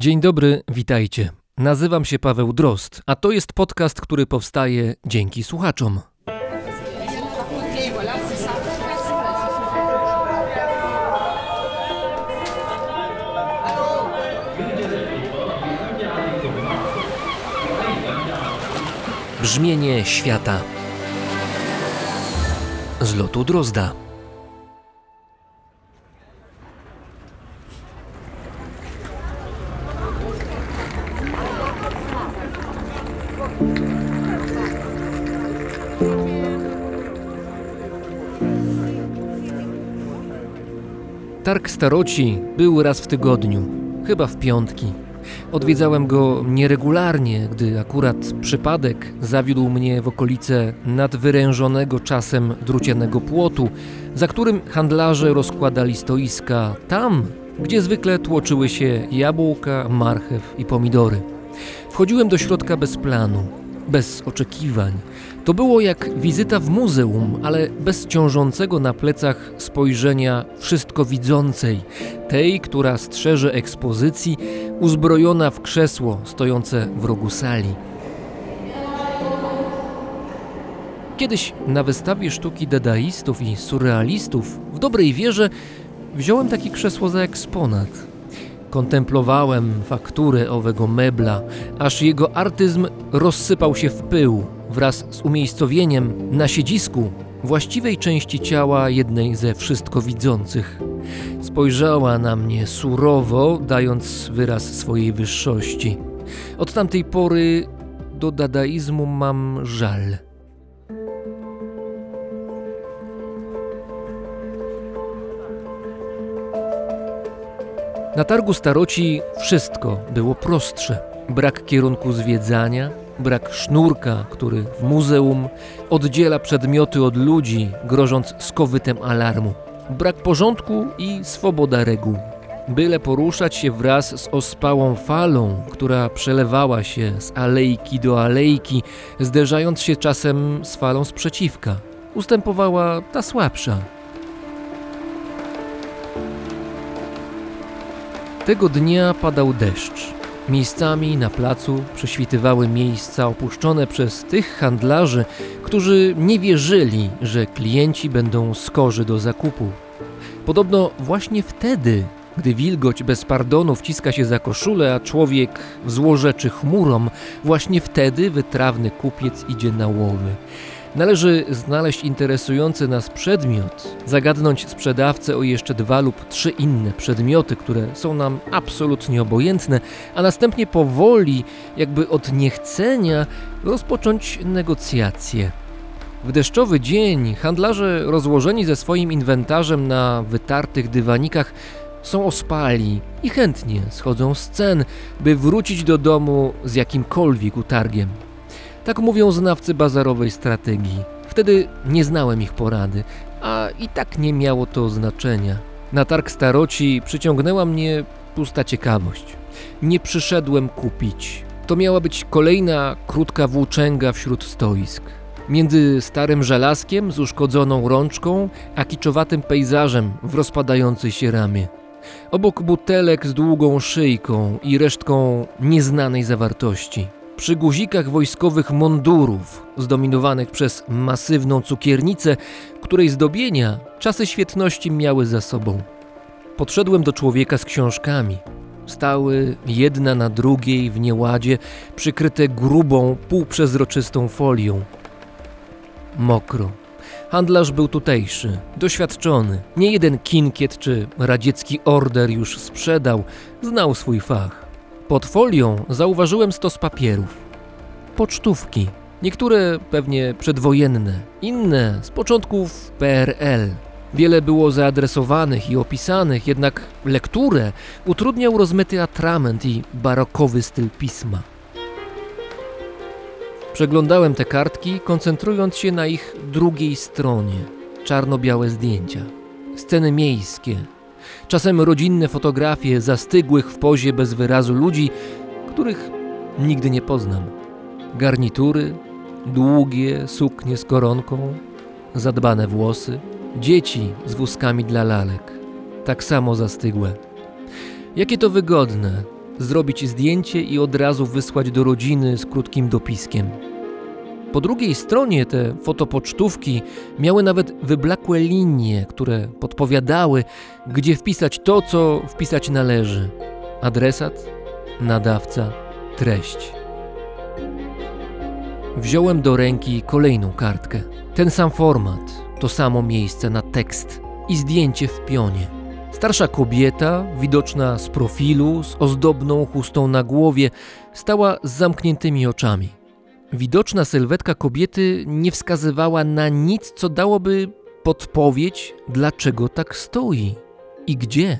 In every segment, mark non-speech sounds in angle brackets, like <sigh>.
Dzień dobry, witajcie. Nazywam się Paweł Drost, a to jest podcast, który powstaje dzięki słuchaczom. Brzmienie świata z lotu Drozda. Targ Staroci był raz w tygodniu, chyba w piątki. Odwiedzałem go nieregularnie, gdy akurat przypadek zawiódł mnie w okolice nadwyrężonego czasem drucianego płotu, za którym handlarze rozkładali stoiska tam, gdzie zwykle tłoczyły się jabłka, marchew i pomidory. Wchodziłem do środka bez planu, bez oczekiwań. To było jak wizyta w muzeum, ale bez ciążącego na plecach spojrzenia wszystko widzącej, tej, która strzeże ekspozycji, uzbrojona w krzesło stojące w rogu sali. Kiedyś na wystawie sztuki dadaistów i surrealistów w dobrej wierze wziąłem takie krzesło za eksponat. Kontemplowałem fakturę owego mebla, aż jego artyzm rozsypał się w pył wraz z umiejscowieniem na siedzisku właściwej części ciała jednej ze wszystko widzących. Spojrzała na mnie surowo, dając wyraz swojej wyższości. Od tamtej pory do dadaizmu mam żal. Na targu staroci wszystko było prostsze. Brak kierunku zwiedzania, brak sznurka, który w muzeum oddziela przedmioty od ludzi, grożąc skowytem alarmu. Brak porządku i swoboda reguł. Byle poruszać się wraz z ospałą falą, która przelewała się z alejki do alejki, zderzając się czasem z falą sprzeciwka. Ustępowała ta słabsza, Tego dnia padał deszcz. Miejscami na placu prześwitywały miejsca opuszczone przez tych handlarzy, którzy nie wierzyli, że klienci będą skorzy do zakupu. Podobno właśnie wtedy, gdy wilgoć bez pardonu wciska się za koszulę, a człowiek złorzeczy chmurą, właśnie wtedy wytrawny kupiec idzie na łowy. Należy znaleźć interesujący nas przedmiot, zagadnąć sprzedawcę o jeszcze dwa lub trzy inne przedmioty, które są nam absolutnie obojętne, a następnie powoli, jakby od niechcenia, rozpocząć negocjacje. W deszczowy dzień handlarze rozłożeni ze swoim inwentarzem na wytartych dywanikach są ospali i chętnie schodzą z cen, by wrócić do domu z jakimkolwiek utargiem. Tak mówią znawcy bazarowej strategii. Wtedy nie znałem ich porady, a i tak nie miało to znaczenia. Na targ staroci przyciągnęła mnie pusta ciekawość. Nie przyszedłem kupić. To miała być kolejna krótka włóczęga wśród stoisk. Między starym żelazkiem z uszkodzoną rączką, a kiczowatym pejzażem w rozpadającej się ramie. Obok butelek z długą szyjką i resztką nieznanej zawartości przy guzikach wojskowych mundurów, zdominowanych przez masywną cukiernicę, której zdobienia czasy świetności miały za sobą. Podszedłem do człowieka z książkami. Stały jedna na drugiej w nieładzie, przykryte grubą, półprzezroczystą folią. Mokro. Handlarz był tutejszy, doświadczony. Nie jeden kinkiet czy radziecki order już sprzedał, znał swój fach. Pod folią zauważyłem stos papierów. Pocztówki. Niektóre pewnie przedwojenne, inne z początków PRL. Wiele było zaadresowanych i opisanych, jednak lekturę utrudniał rozmyty atrament i barokowy styl pisma. Przeglądałem te kartki, koncentrując się na ich drugiej stronie. Czarno-białe zdjęcia, sceny miejskie, czasem rodzinne fotografie zastygłych w pozie bez wyrazu ludzi, których nigdy nie poznam. Garnitury, długie suknie z koronką, zadbane włosy, dzieci z wózkami dla lalek, tak samo zastygłe. Jakie to wygodne, zrobić zdjęcie i od razu wysłać do rodziny z krótkim dopiskiem. Po drugiej stronie te fotopocztówki miały nawet wyblakłe linie, które podpowiadały, gdzie wpisać to, co wpisać należy: adresat, nadawca, treść. Wziąłem do ręki kolejną kartkę. Ten sam format, to samo miejsce na tekst i zdjęcie w pionie. Starsza kobieta, widoczna z profilu, z ozdobną chustą na głowie, stała z zamkniętymi oczami. Widoczna sylwetka kobiety nie wskazywała na nic, co dałoby podpowiedź, dlaczego tak stoi i gdzie.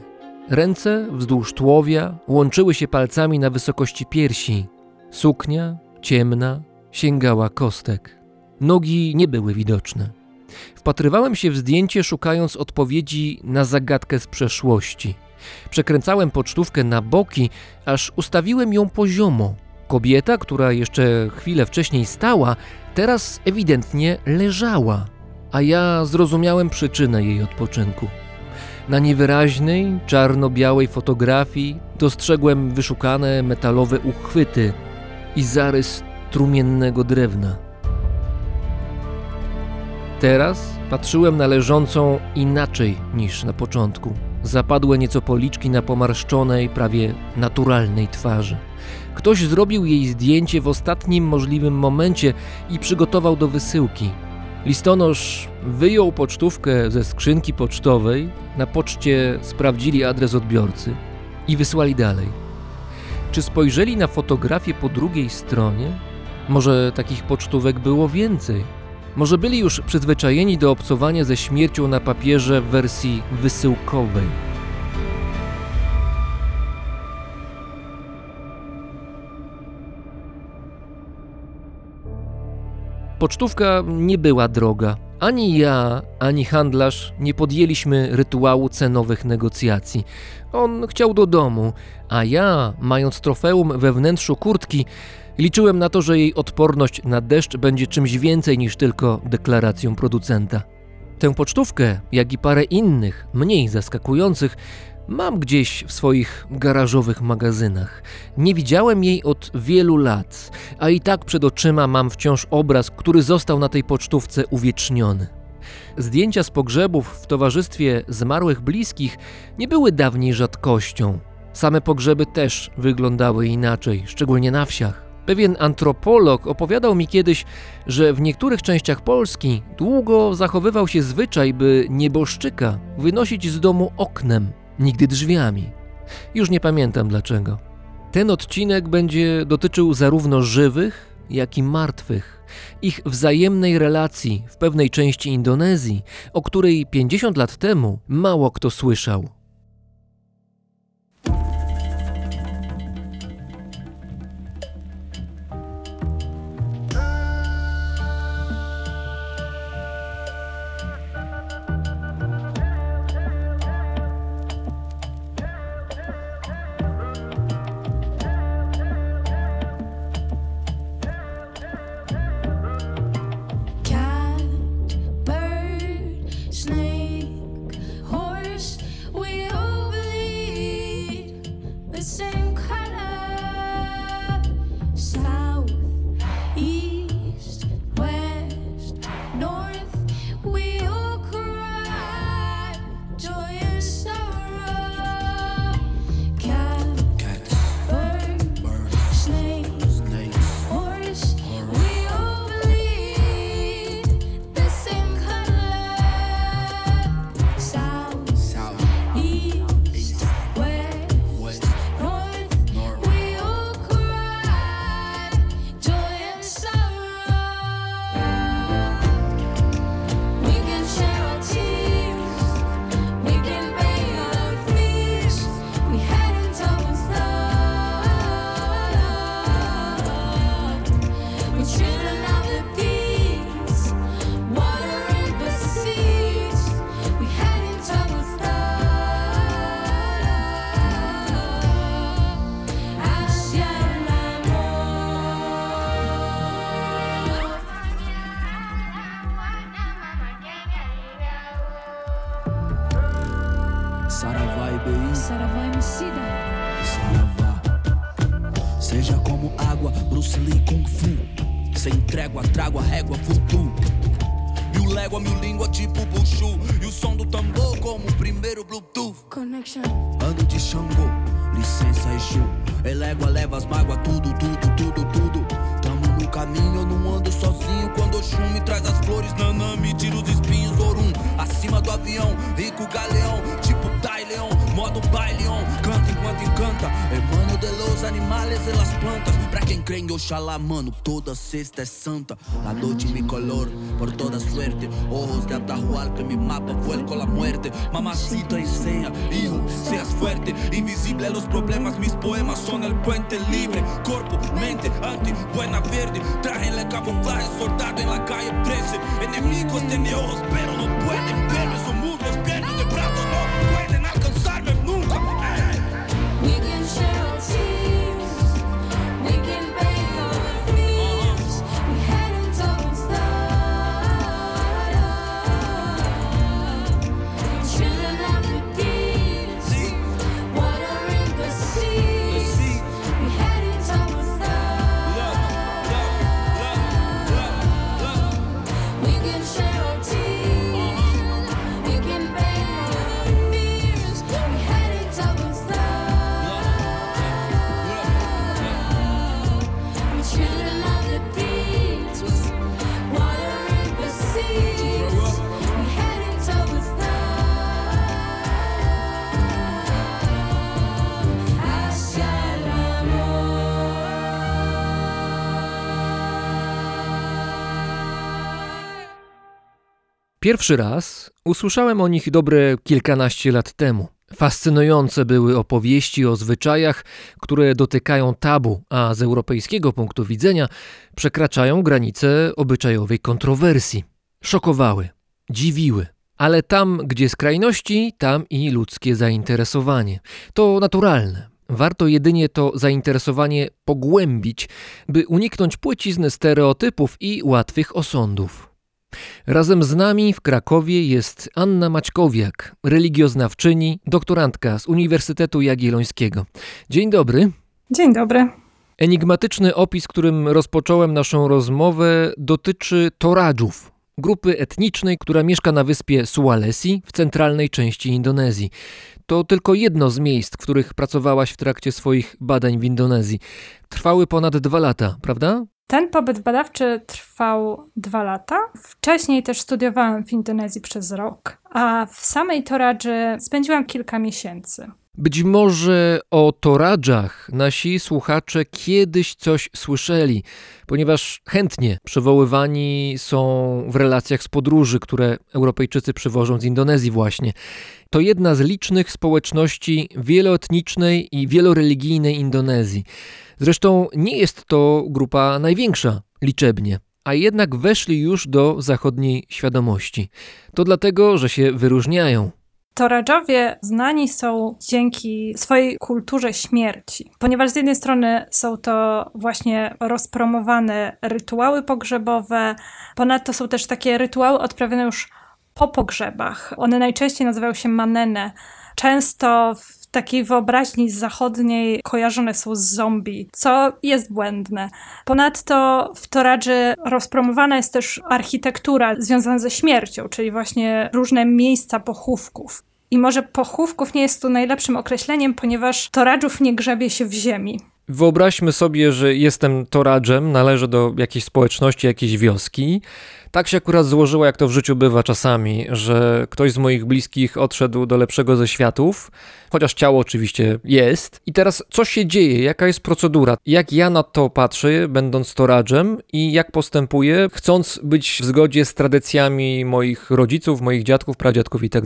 Ręce wzdłuż tułowia łączyły się palcami na wysokości piersi. Suknia, ciemna, sięgała kostek. Nogi nie były widoczne. Wpatrywałem się w zdjęcie, szukając odpowiedzi na zagadkę z przeszłości. Przekręcałem pocztówkę na boki, aż ustawiłem ją poziomo. Kobieta, która jeszcze chwilę wcześniej stała, teraz ewidentnie leżała, a ja zrozumiałem przyczynę jej odpoczynku. Na niewyraźnej, czarno-białej fotografii dostrzegłem wyszukane metalowe uchwyty i zarys trumiennego drewna. Teraz patrzyłem na leżącą inaczej niż na początku. Zapadłe nieco policzki na pomarszczonej, prawie naturalnej twarzy. Ktoś zrobił jej zdjęcie w ostatnim możliwym momencie i przygotował do wysyłki. Listonosz wyjął pocztówkę ze skrzynki pocztowej, na poczcie sprawdzili adres odbiorcy i wysłali dalej. Czy spojrzeli na fotografię po drugiej stronie? Może takich pocztówek było więcej? Może byli już przyzwyczajeni do obcowania ze śmiercią na papierze w wersji wysyłkowej? Pocztówka nie była droga. Ani ja, ani handlarz nie podjęliśmy rytuału cenowych negocjacji. On chciał do domu, a ja, mając trofeum we wnętrzu kurtki, liczyłem na to, że jej odporność na deszcz będzie czymś więcej niż tylko deklaracją producenta. Tę pocztówkę, jak i parę innych, mniej zaskakujących, mam gdzieś w swoich garażowych magazynach. Nie widziałem jej od wielu lat, a i tak przed oczyma mam wciąż obraz, który został na tej pocztówce uwieczniony. Zdjęcia z pogrzebów w towarzystwie zmarłych bliskich nie były dawniej rzadkością. Same pogrzeby też wyglądały inaczej, szczególnie na wsiach. Pewien antropolog opowiadał mi kiedyś, że w niektórych częściach Polski długo zachowywał się zwyczaj, by nieboszczyka wynosić z domu oknem, nigdy drzwiami. Już nie pamiętam dlaczego. Ten odcinek będzie dotyczył zarówno żywych, jak i martwych, ich wzajemnej relacji w pewnej części Indonezji, o której 50 lat temu mało kto słyszał. Sexta é santa. La noche mi color, por toda suerte. Ojos de Atahualpa, mi mapa, vuelco la muerte. Mamacita enseña, hijo, seas fuerte. Invisible a los problemas, mis poemas son el puente libre. Corpo, mente, anti, buena verde. Trajenle camuflaje, soldado en la calle 13 Enemigos tienen ojos, pero no pueden verme Pierwszy raz usłyszałem o nich dobre kilkanaście lat temu. Fascynujące były opowieści o zwyczajach, które dotykają tabu, a z europejskiego punktu widzenia przekraczają granice obyczajowej kontrowersji. Szokowały, dziwiły, ale tam, gdzie skrajności, tam i ludzkie zainteresowanie. To naturalne. Warto jedynie to zainteresowanie pogłębić, by uniknąć płycizny stereotypów i łatwych osądów. Razem z nami w Krakowie jest Anna Maćkowiak, religioznawczyni, doktorantka z Uniwersytetu Jagiellońskiego. Dzień dobry. Dzień dobry. Enigmatyczny opis, którym rozpocząłem naszą rozmowę, dotyczy Toradżów, grupy etnicznej, która mieszka na wyspie Sulawesi w centralnej części Indonezji. To tylko jedno z miejsc, w których pracowałaś w trakcie swoich badań w Indonezji. Trwały ponad dwa lata, prawda? Ten pobyt badawczy trwał dwa lata. Wcześniej też studiowałam w Indonezji przez rok, a w samej Toradży spędziłam kilka miesięcy. Być może o Toradżach nasi słuchacze kiedyś coś słyszeli, ponieważ chętnie przywoływani są w relacjach z podróży, które Europejczycy przywożą z Indonezji właśnie. To jedna z licznych społeczności wieloetnicznej i wieloreligijnej Indonezji. Zresztą nie jest to grupa największa liczebnie, a jednak weszli już do zachodniej świadomości. To dlatego, że się wyróżniają. Toradżowie znani są dzięki swojej kulturze śmierci, ponieważ z jednej strony są to właśnie rozpromowane rytuały pogrzebowe, ponadto są też takie rytuały odprawiane już po pogrzebach. One najczęściej nazywają się manene. Często w takiej wyobraźni zachodniej kojarzone są z zombie, co jest błędne. Ponadto w Toradży rozpromowana jest też architektura związana ze śmiercią, czyli właśnie różne miejsca pochówków. I może pochówków nie jest tu najlepszym określeniem, ponieważ Toradżów nie grzebie się w ziemi. Wyobraźmy sobie, że jestem toradżem, należę do jakiejś społeczności, jakiejś wioski. Tak się akurat złożyło, jak to w życiu bywa czasami, że ktoś z moich bliskich odszedł do lepszego ze światów, chociaż ciało oczywiście jest. I teraz co się dzieje? Jaka jest procedura? Jak ja na to patrzę, będąc toradżem i jak postępuję, chcąc być w zgodzie z tradycjami moich rodziców, moich dziadków, pradziadków i tak?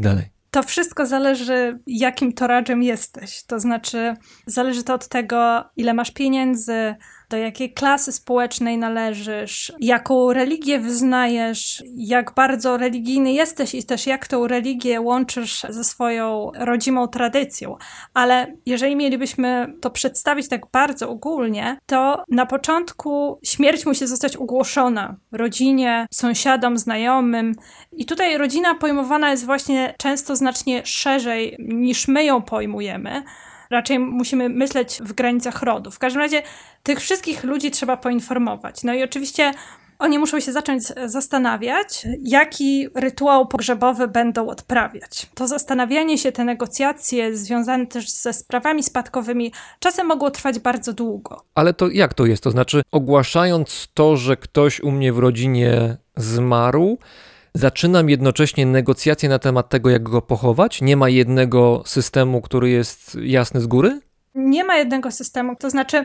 To wszystko zależy, jakim toradżem jesteś. To znaczy, zależy to od tego, ile masz pieniędzy, do jakiej klasy społecznej należysz, jaką religię wyznajesz, jak bardzo religijny jesteś i też jak tą religię łączysz ze swoją rodzimą tradycją. Ale jeżeli mielibyśmy to przedstawić tak bardzo ogólnie, to na początku śmierć musi zostać ogłoszona rodzinie, sąsiadom, znajomym. I tutaj rodzina pojmowana jest właśnie często znacznie szerzej niż my ją pojmujemy. Raczej musimy myśleć w granicach rodu. W każdym razie tych wszystkich ludzi trzeba poinformować. No i oczywiście oni muszą się zacząć zastanawiać, jaki rytuał pogrzebowy będą odprawiać. To zastanawianie się, te negocjacje związane też ze sprawami spadkowymi czasem mogło trwać bardzo długo. Ale to jak to jest? To znaczy, ogłaszając to, że ktoś u mnie w rodzinie zmarł, zaczynam jednocześnie negocjacje na temat tego, jak go pochować? Nie ma jednego systemu, który jest jasny z góry? Nie ma jednego systemu, to znaczy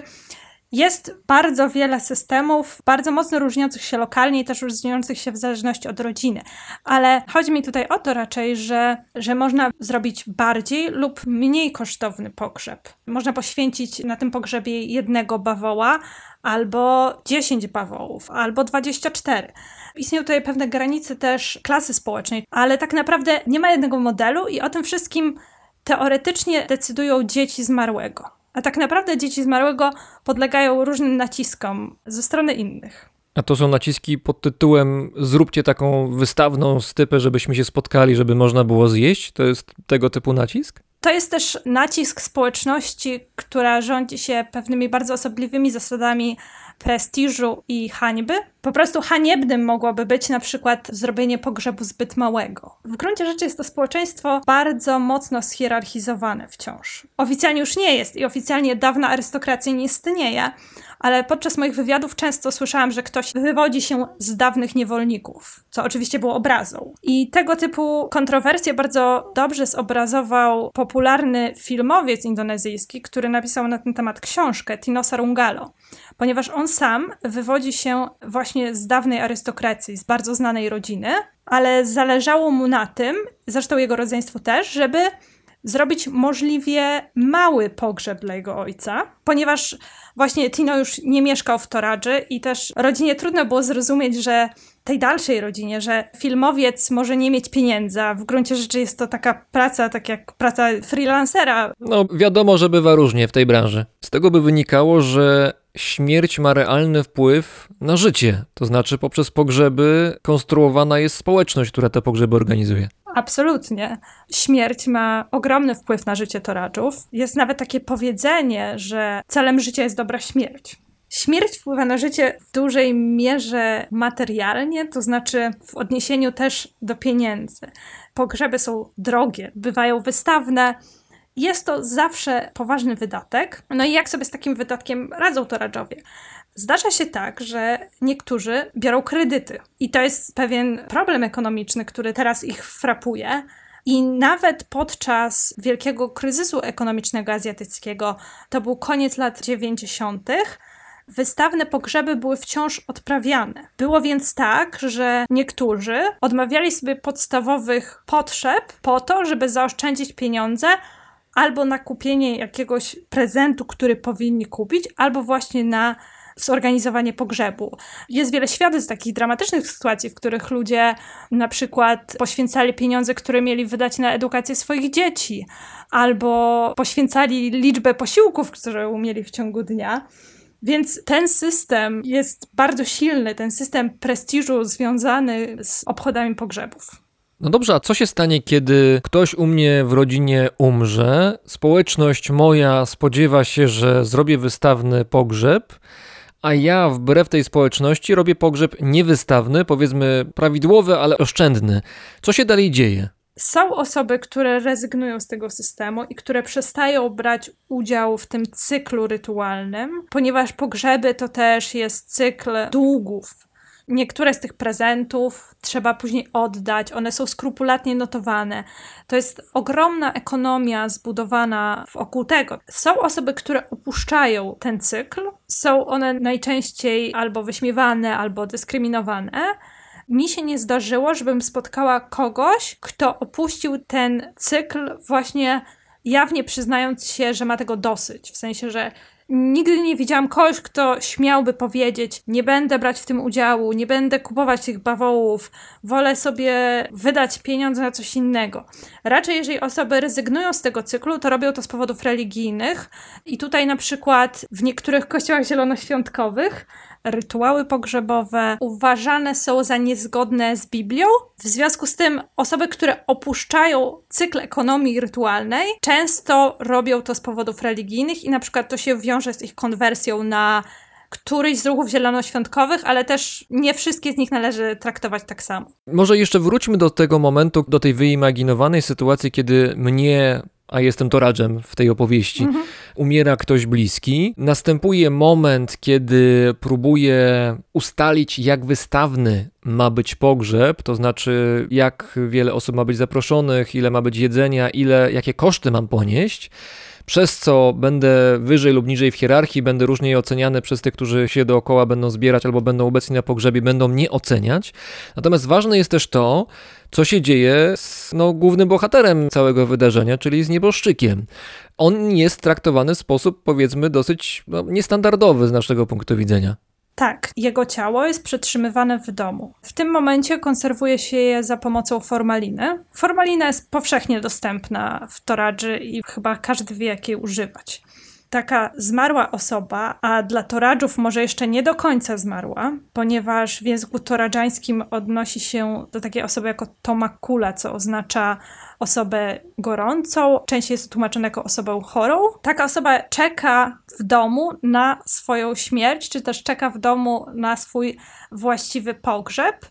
jest bardzo wiele systemów, bardzo mocno różniących się lokalnie i też różniących się w zależności od rodziny. Ale chodzi mi tutaj o to raczej, że, że można zrobić bardziej lub mniej kosztowny pogrzeb. Można poświęcić na tym pogrzebie jednego bawoła, albo 10 bawołów, albo 24. Istnieją tutaj pewne granice też klasy społecznej, ale tak naprawdę nie ma jednego modelu i o tym wszystkim teoretycznie decydują dzieci zmarłego. A tak naprawdę dzieci zmarłego podlegają różnym naciskom ze strony innych. A to są naciski pod tytułem zróbcie taką wystawną stypę, żebyśmy się spotkali, żeby można było zjeść? To jest tego typu nacisk? To jest też nacisk społeczności, która rządzi się pewnymi bardzo osobliwymi zasadami prestiżu i hańby. Po prostu haniebnym mogłoby być na przykład zrobienie pogrzebu zbyt małego. W gruncie rzeczy jest to społeczeństwo bardzo mocno schierarchizowane wciąż. Oficjalnie już nie jest i oficjalnie dawna arystokracja nie istnieje, ale podczas moich wywiadów często słyszałam, że ktoś wywodzi się z dawnych niewolników, co oczywiście było obrazą. I tego typu kontrowersje bardzo dobrze zobrazował popularny filmowiec indonezyjski, który napisał na ten temat książkę Tino Sarungalo, ponieważ on sam wywodzi się właśnie z dawnej arystokracji, z bardzo znanej rodziny, ale zależało mu na tym, zresztą jego rodzeństwu też, żeby zrobić możliwie mały pogrzeb dla jego ojca, ponieważ właśnie Tino już nie mieszkał w Toradży i też rodzinie trudno było zrozumieć, że tej dalszej rodzinie, że filmowiec może nie mieć pieniędzy, a w gruncie rzeczy jest to taka praca, tak jak praca freelancera. No, wiadomo, że bywa różnie w tej branży. Z tego by wynikało, że śmierć ma realny wpływ na życie. To znaczy, poprzez pogrzeby konstruowana jest społeczność, która te pogrzeby organizuje. Absolutnie. Śmierć ma ogromny wpływ na życie toraczów. Jest nawet takie powiedzenie, że celem życia jest dobra śmierć. Śmierć wpływa na życie w dużej mierze materialnie, to znaczy w odniesieniu też do pieniędzy. Pogrzeby są drogie, bywają wystawne. Jest to zawsze poważny wydatek. No i jak sobie z takim wydatkiem radzą toradżowie? Zdarza się tak, że niektórzy biorą kredyty. I to jest pewien problem ekonomiczny, który teraz ich frapuje. I nawet podczas wielkiego kryzysu ekonomicznego azjatyckiego, to był koniec lat 90., wystawne pogrzeby były wciąż odprawiane. Było więc tak, że niektórzy odmawiali sobie podstawowych potrzeb po to, żeby zaoszczędzić pieniądze albo na kupienie jakiegoś prezentu, który powinni kupić, albo właśnie na zorganizowanie pogrzebu. Jest wiele świadectw takich dramatycznych sytuacji, w których ludzie na przykład poświęcali pieniądze, które mieli wydać na edukację swoich dzieci, albo poświęcali liczbę posiłków, które umieli w ciągu dnia. Więc ten system jest bardzo silny, ten system prestiżu związany z obchodami pogrzebów. No dobrze, a co się stanie, kiedy ktoś u mnie w rodzinie umrze? Społeczność moja spodziewa się, że zrobię wystawny pogrzeb, a ja wbrew tej społeczności robię pogrzeb niewystawny, powiedzmy prawidłowy, ale oszczędny. Co się dalej dzieje? Są osoby, które rezygnują z tego systemu i które przestają brać udział w tym cyklu rytualnym, ponieważ pogrzeby to też jest cykl długów. Niektóre z tych prezentów trzeba później oddać, one są skrupulatnie notowane. To jest ogromna ekonomia zbudowana wokół tego. Są osoby, które opuszczają ten cykl, są one najczęściej albo wyśmiewane, albo dyskryminowane. Mi się nie zdarzyło, żebym spotkała kogoś, kto opuścił ten cykl właśnie jawnie przyznając się, że ma tego dosyć. W sensie, że Nigdy nie widziałam kogoś, kto śmiałby powiedzieć: Nie będę brać w tym udziału, nie będę kupować tych bawołów, wolę sobie wydać pieniądze na coś innego. Raczej, jeżeli osoby rezygnują z tego cyklu, to robią to z powodów religijnych. I tutaj, na przykład, w niektórych <laughs> kościołach zielonoświątkowych rytuały pogrzebowe uważane są za niezgodne z Biblią. W związku z tym osoby, które opuszczają cykl ekonomii rytualnej, często robią to z powodów religijnych i na przykład to się wiąże z ich konwersją na któryś z ruchów zielonoświątkowych, ale też nie wszystkie z nich należy traktować tak samo. Może jeszcze wróćmy do tego momentu, do tej wyimaginowanej sytuacji, kiedy mnie, a jestem toradżem w tej opowieści, umiera ktoś bliski. Następuje moment, kiedy próbuję ustalić, jak wystawny ma być pogrzeb, to znaczy, jak wiele osób ma być zaproszonych, ile ma być jedzenia, ile, jakie koszty mam ponieść. Przez co będę wyżej lub niżej w hierarchii, będę różnie oceniany przez tych, którzy się dookoła będą zbierać albo będą obecni na pogrzebie, będą mnie oceniać. Natomiast ważne jest też to, co się dzieje z no, głównym bohaterem całego wydarzenia, czyli z nieboszczykiem. On jest traktowany w sposób, powiedzmy, dosyć no, niestandardowy z naszego punktu widzenia. Tak, jego ciało jest przetrzymywane w domu. W tym momencie konserwuje się je za pomocą formaliny. Formalina jest powszechnie dostępna w toradży i chyba każdy wie, jak jej używać. Taka zmarła osoba, a dla toradżów może jeszcze nie do końca zmarła, ponieważ w języku toradżańskim odnosi się do takiej osoby jako tomakula, co oznacza osobę gorącą, częściej jest tłumaczone jako osobę chorą. Taka osoba czeka w domu na swoją śmierć, czy też czeka w domu na swój właściwy pogrzeb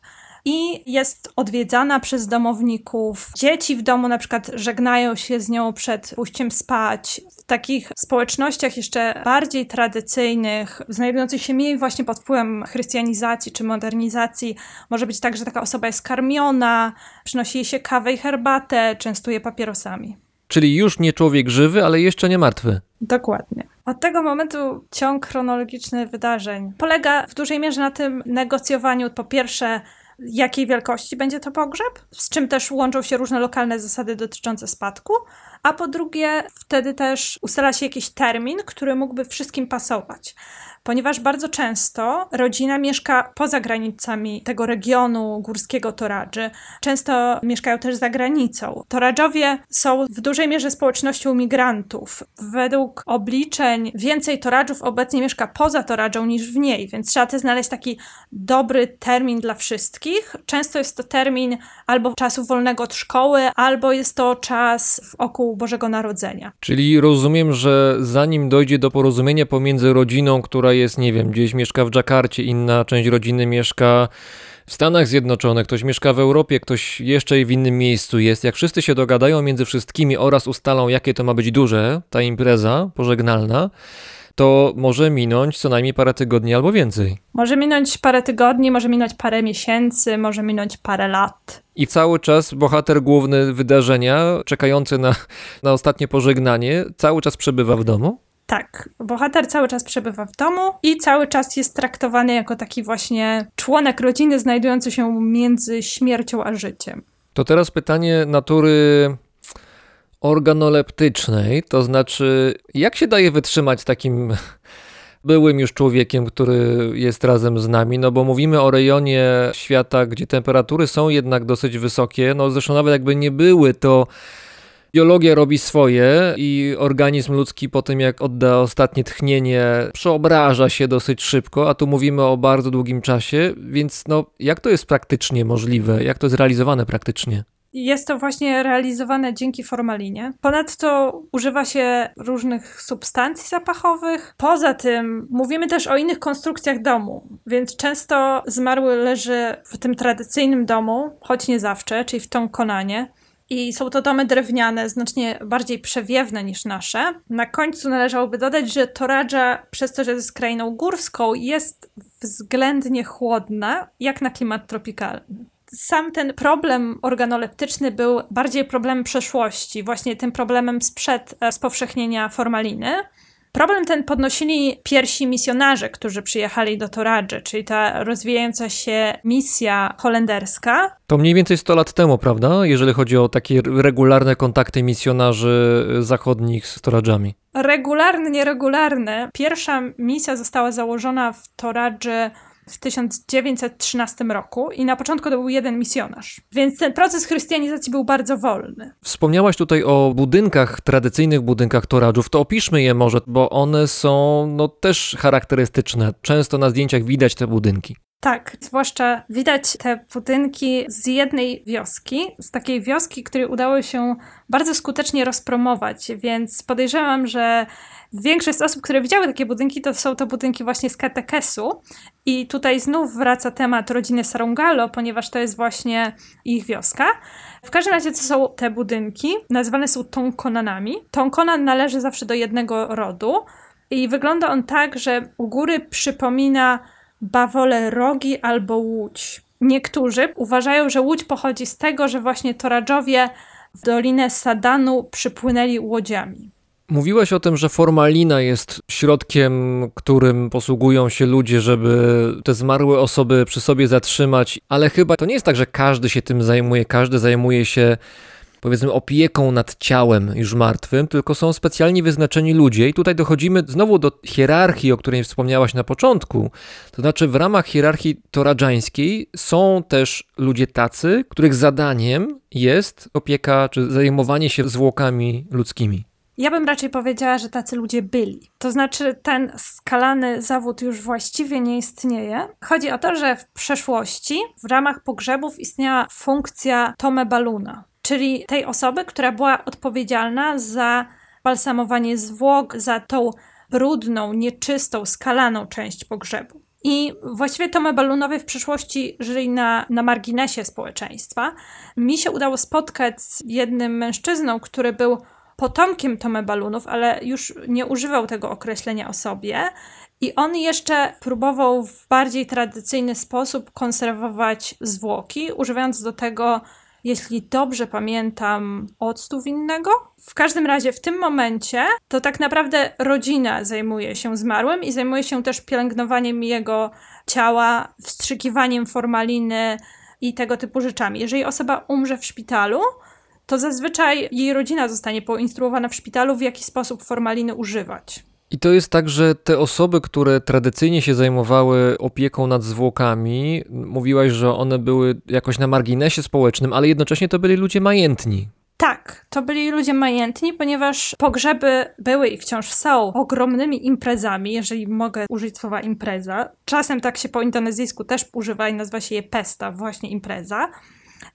i jest odwiedzana przez domowników. Dzieci w domu na przykład żegnają się z nią przed pójściem spać. W takich społecznościach jeszcze bardziej tradycyjnych, znajdujących się mniej właśnie pod wpływem chrystianizacji czy modernizacji, może być tak, że taka osoba jest karmiona, przynosi jej się kawę i herbatę, częstuje papierosami. Czyli już nie człowiek żywy, ale jeszcze nie martwy. Dokładnie. Od tego momentu ciąg chronologiczny wydarzeń polega w dużej mierze na tym negocjowaniu, po pierwsze, jakiej wielkości będzie to pogrzeb, z czym też łączą się różne lokalne zasady dotyczące spadku, a po drugie, wtedy też ustala się jakiś termin, który mógłby wszystkim pasować. Ponieważ bardzo często rodzina mieszka poza granicami tego regionu górskiego Toradży. Często mieszkają też za granicą. Toradżowie są w dużej mierze społecznością migrantów. Według obliczeń więcej Toradżów obecnie mieszka poza Toradżą niż w niej, więc trzeba też znaleźć taki dobry termin dla wszystkich. Często jest to termin albo czasu wolnego od szkoły, albo jest to czas wokół Bożego Narodzenia. Czyli rozumiem, że zanim dojdzie do porozumienia pomiędzy rodziną, która jest, nie wiem, gdzieś mieszka w Dżakarcie, inna część rodziny mieszka w Stanach Zjednoczonych, ktoś mieszka w Europie, ktoś jeszcze w innym miejscu jest, jak wszyscy się dogadają między wszystkimi oraz ustalą, jakie to ma być duże, ta impreza pożegnalna, to może minąć co najmniej parę tygodni albo więcej. Może minąć parę tygodni, może minąć parę miesięcy, może minąć parę lat. I cały czas bohater główny wydarzenia, czekający na, na ostatnie pożegnanie, cały czas przebywa w domu? Tak, bohater cały czas przebywa w domu i cały czas jest traktowany jako taki właśnie członek rodziny znajdujący się między śmiercią a życiem. To teraz pytanie natury organoleptycznej, to znaczy, jak się daje wytrzymać takim <laughs> byłym już człowiekiem, który jest razem z nami, no bo mówimy o rejonie świata, gdzie temperatury są jednak dosyć wysokie, no zresztą nawet jakby nie były, to biologia robi swoje i organizm ludzki po tym, jak odda ostatnie tchnienie, przeobraża się dosyć szybko, a tu mówimy o bardzo długim czasie, więc no jak to jest praktycznie możliwe, jak to jest realizowane praktycznie? Jest to właśnie realizowane dzięki formalinie. Ponadto używa się różnych substancji zapachowych. Poza tym mówimy też o innych konstrukcjach domu, więc często zmarły leży w tym tradycyjnym domu, choć nie zawsze, czyli w tą konanie. I są to domy drewniane, znacznie bardziej przewiewne niż nasze. Na końcu należałoby dodać, że Toradża, przez to, że jest krainą górską, jest względnie chłodna, jak na klimat tropikalny sam ten problem organoleptyczny był bardziej problemem przeszłości, właśnie tym problemem sprzed e, spowszechnienia formaliny. Problem ten podnosili pierwsi misjonarze, którzy przyjechali do Toradży, czyli ta rozwijająca się misja holenderska. To mniej więcej 100 lat temu, prawda? Jeżeli chodzi o takie regularne kontakty misjonarzy zachodnich z Toradżami. Regularny, nieregularny. Pierwsza misja została założona w Toradży w 1913 roku i na początku to był jeden misjonarz. Więc ten proces chrystianizacji był bardzo wolny. Wspomniałaś tutaj o budynkach, tradycyjnych budynkach Toradżów, to opiszmy je może, bo one są no, też charakterystyczne. Często na zdjęciach widać te budynki. Tak, zwłaszcza widać te budynki z jednej wioski, z takiej wioski, której udało się bardzo skutecznie rozpromować, więc podejrzewam, że większość osób, które widziały takie budynki, to są to budynki właśnie z katekesu. I tutaj znów wraca temat rodziny Sarungalo, ponieważ to jest właśnie ich wioska. W każdym razie, co są te budynki? Nazywane są Tonkonanami. Tonkonan należy zawsze do jednego rodu i wygląda on tak, że u góry przypomina bawole rogi albo łódź. Niektórzy uważają, że łódź pochodzi z tego, że właśnie Toradżowie w Dolinę Sadanu przypłynęli łodziami. Mówiłaś o tym, że formalina jest środkiem, którym posługują się ludzie, żeby te zmarłe osoby przy sobie zatrzymać, ale chyba to nie jest tak, że każdy się tym zajmuje, każdy zajmuje się powiedzmy opieką nad ciałem już martwym, tylko są specjalnie wyznaczeni ludzie i tutaj dochodzimy znowu do hierarchii, o której wspomniałaś na początku. To znaczy w ramach hierarchii toradżańskiej są też ludzie tacy, których zadaniem jest opieka czy zajmowanie się zwłokami ludzkimi. Ja bym raczej powiedziała, że tacy ludzie byli. To znaczy, ten skalany zawód już właściwie nie istnieje. Chodzi o to, że w przeszłości w ramach pogrzebów istniała funkcja tome baluna, czyli tej osoby, która była odpowiedzialna za balsamowanie zwłok, za tą brudną, nieczystą, skalaną część pogrzebu. I właściwie tome balunowie w przyszłości żyli na, na marginesie społeczeństwa. Mi się udało spotkać z jednym mężczyzną, który był potomkiem Tome Balunów, ale już nie używał tego określenia o sobie. I on jeszcze próbował w bardziej tradycyjny sposób konserwować zwłoki, używając do tego, jeśli dobrze pamiętam, octu winnego. W każdym razie w tym momencie to tak naprawdę rodzina zajmuje się zmarłym i zajmuje się też pielęgnowaniem jego ciała, wstrzykiwaniem formaliny i tego typu rzeczami. Jeżeli osoba umrze w szpitalu, to zazwyczaj jej rodzina zostanie poinstruowana w szpitalu, w jaki sposób formaliny używać. I to jest tak, że te osoby, które tradycyjnie się zajmowały opieką nad zwłokami, mówiłaś, że one były jakoś na marginesie społecznym, ale jednocześnie to byli ludzie majętni. Tak, to byli ludzie majętni, ponieważ pogrzeby były i wciąż są ogromnymi imprezami, jeżeli mogę użyć słowa impreza. Czasem tak się po indonezyjsku też używa i nazywa się je pesta, właśnie impreza.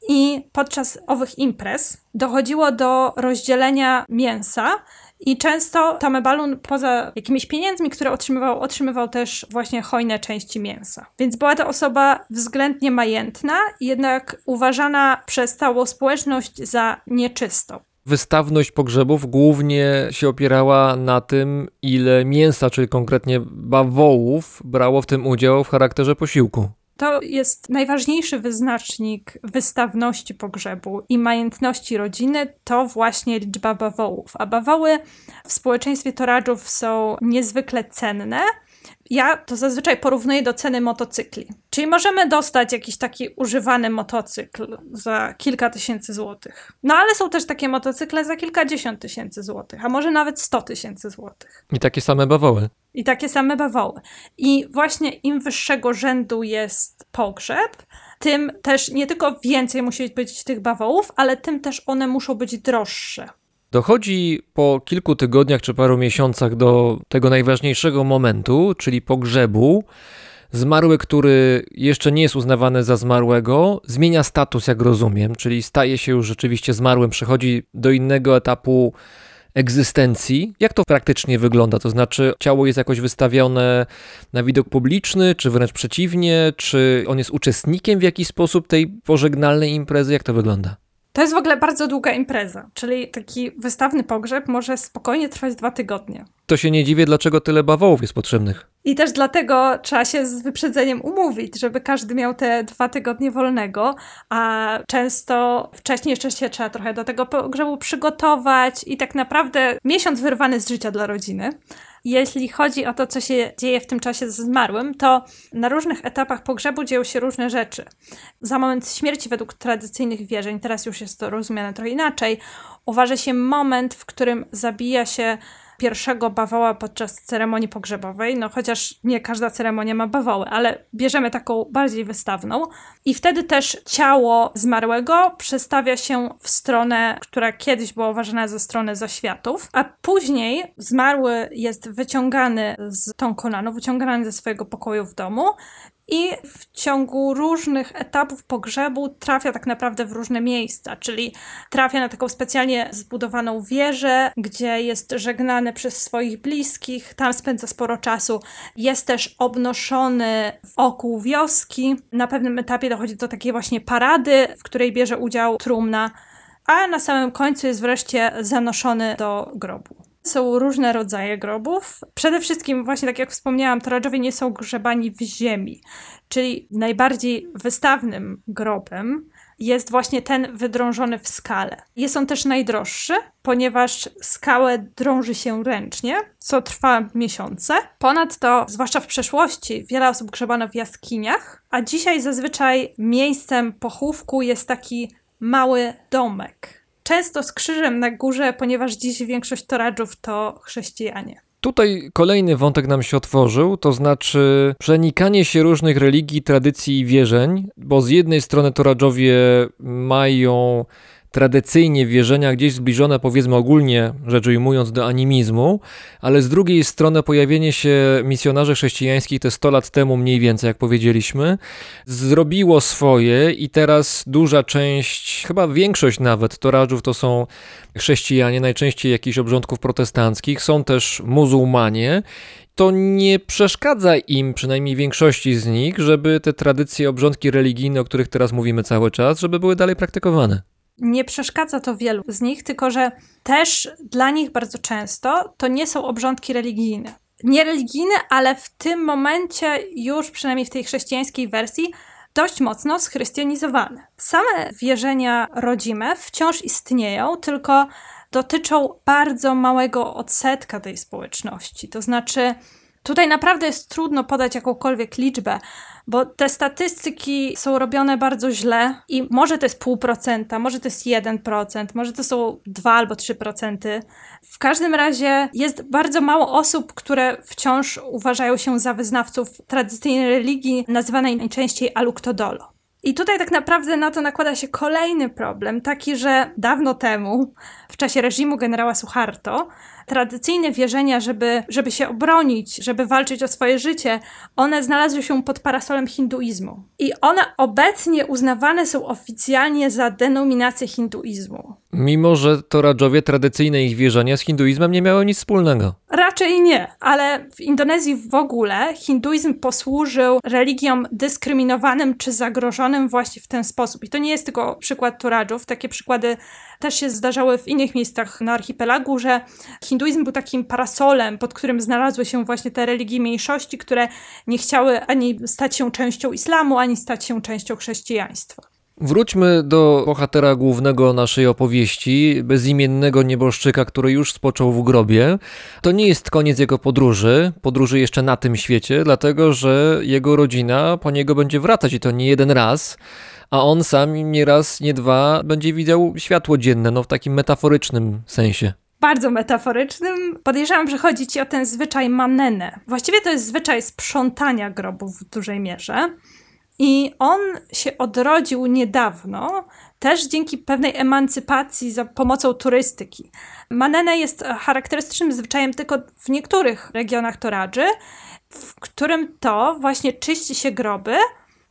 I podczas owych imprez dochodziło do rozdzielenia mięsa. I często Tame Balun, poza jakimiś pieniędzmi, które otrzymywał, otrzymywał też właśnie hojne części mięsa. Więc była to osoba względnie majętna, jednak uważana przez całą społeczność za nieczystą. Wystawność pogrzebów głównie się opierała na tym, ile mięsa, czyli konkretnie bawołów, brało w tym udział w charakterze posiłku. To jest najważniejszy wyznacznik wystawności pogrzebu i majętności rodziny, to właśnie liczba bawołów. A bawoły w społeczeństwie toradżów są niezwykle cenne. Ja to zazwyczaj porównuję do ceny motocykli. Czyli możemy dostać jakiś taki używany motocykl za kilka tysięcy złotych. No ale są też takie motocykle za kilkadziesiąt tysięcy złotych, a może nawet sto tysięcy złotych. I takie same bawoły. I takie same bawoły. I właśnie im wyższego rzędu jest pogrzeb, tym też nie tylko więcej musi być tych bawołów, ale tym też one muszą być droższe. Dochodzi po kilku tygodniach czy paru miesiącach do tego najważniejszego momentu, czyli pogrzebu. Zmarły, który jeszcze nie jest uznawany za zmarłego, zmienia status, jak rozumiem, czyli staje się już rzeczywiście zmarłym, przechodzi do innego etapu egzystencji. Jak to praktycznie wygląda? To znaczy, ciało jest jakoś wystawione na widok publiczny, czy wręcz przeciwnie? Czy on jest uczestnikiem w jakiś sposób tej pożegnalnej imprezy? Jak to wygląda? To jest w ogóle bardzo długa impreza, czyli taki wystawny pogrzeb może spokojnie trwać dwa tygodnie. To się nie dziwię, dlaczego tyle bawołów jest potrzebnych. I też dlatego trzeba się z wyprzedzeniem umówić, żeby każdy miał te dwa tygodnie wolnego, a często wcześniej jeszcze się trzeba trochę do tego pogrzebu przygotować i tak naprawdę miesiąc wyrwany z życia dla rodziny. Jeśli chodzi o to, co się dzieje w tym czasie z zmarłym, to na różnych etapach pogrzebu dzieją się różne rzeczy. Za moment śmierci, według tradycyjnych wierzeń, teraz już jest to rozumiane trochę inaczej, uważa się moment, w którym zabija się pierwszego bawoła podczas ceremonii pogrzebowej, no chociaż nie każda ceremonia ma bawoły, ale bierzemy taką bardziej wystawną. I wtedy też ciało zmarłego przestawia się w stronę, która kiedyś była uważana za stronę zaświatów, a później zmarły jest wyciągany z tą konanu, wyciągany ze swojego pokoju w domu i w ciągu różnych etapów pogrzebu trafia tak naprawdę w różne miejsca, czyli trafia na taką specjalnie zbudowaną wieżę, gdzie jest żegnany przez swoich bliskich, tam spędza sporo czasu. Jest też obnoszony wokół wioski. Na pewnym etapie dochodzi do takiej właśnie parady, w której bierze udział trumna, a na samym końcu jest wreszcie zanoszony do grobu. Są różne rodzaje grobów. Przede wszystkim, właśnie tak jak wspomniałam, toradżowie nie są grzebani w ziemi, czyli najbardziej wystawnym grobem jest właśnie ten wydrążony w skale. Jest on też najdroższy, ponieważ skałę drąży się ręcznie, co trwa miesiące. Ponadto, zwłaszcza w przeszłości, wiele osób grzebano w jaskiniach, a dzisiaj zazwyczaj miejscem pochówku jest taki mały domek. Często z krzyżem na górze, ponieważ dziś większość toradżów to chrześcijanie. Tutaj kolejny wątek nam się otworzył, to znaczy przenikanie się różnych religii, tradycji i wierzeń, bo z jednej strony Toradżowie mają tradycyjnie wierzenia gdzieś zbliżone, powiedzmy ogólnie rzecz ujmując, do animizmu, ale z drugiej strony pojawienie się misjonarzy chrześcijańskich te 100 lat temu mniej więcej, jak powiedzieliśmy, zrobiło swoje i teraz duża część, chyba większość nawet Toradżów to są chrześcijanie, najczęściej jakichś obrządków protestanckich, są też muzułmanie to nie przeszkadza im, przynajmniej większości z nich, żeby te tradycje, obrządki religijne, o których teraz mówimy cały czas, żeby były dalej praktykowane. Nie przeszkadza to wielu z nich, tylko że też dla nich bardzo często to nie są obrządki religijne. Nie religijne, ale w tym momencie już przynajmniej w tej chrześcijańskiej wersji dość mocno schrystianizowane. Same wierzenia rodzime wciąż istnieją, tylko dotyczą bardzo małego odsetka tej społeczności. To znaczy, tutaj naprawdę jest trudno podać jakąkolwiek liczbę, bo te statystyki są robione bardzo źle i może to jest pół procenta, może to jest 1%, może to są 2 albo 3%. W każdym razie jest bardzo mało osób, które wciąż uważają się za wyznawców tradycyjnej religii, nazywanej najczęściej Aluktodolo. I tutaj tak naprawdę na to nakłada się kolejny problem, taki, że dawno temu, w czasie reżimu generała Suharto, tradycyjne wierzenia, żeby, żeby się obronić, żeby walczyć o swoje życie, one znalazły się pod parasolem hinduizmu. I one obecnie uznawane są oficjalnie za denominację hinduizmu. Mimo, że Toradżowie tradycyjne ich wierzenia z hinduizmem nie miały nic wspólnego. Raczej nie, ale w Indonezji w ogóle hinduizm posłużył religiom dyskryminowanym czy zagrożonym właśnie w ten sposób. I to nie jest tylko przykład Toradżów, takie przykłady też się zdarzały w innych miejscach na archipelagu, że hinduizm był takim parasolem, pod którym znalazły się właśnie te religie mniejszości, które nie chciały ani stać się częścią islamu, ani stać się częścią chrześcijaństwa. Wróćmy do bohatera głównego naszej opowieści, bezimiennego nieboszczyka, który już spoczął w grobie. To nie jest koniec jego podróży, podróży jeszcze na tym świecie, dlatego że jego rodzina po niego będzie wracać i to nie jeden raz, a on sam nie raz, nie dwa będzie widział światło dzienne, no w takim metaforycznym sensie. Bardzo metaforycznym. Podejrzewam, że chodzi ci o ten zwyczaj manene. Właściwie to jest zwyczaj sprzątania grobów w dużej mierze. I on się odrodził niedawno, też dzięki pewnej emancypacji za pomocą turystyki. Manene jest charakterystycznym zwyczajem tylko w niektórych regionach Toradży, w którym to właśnie czyści się groby,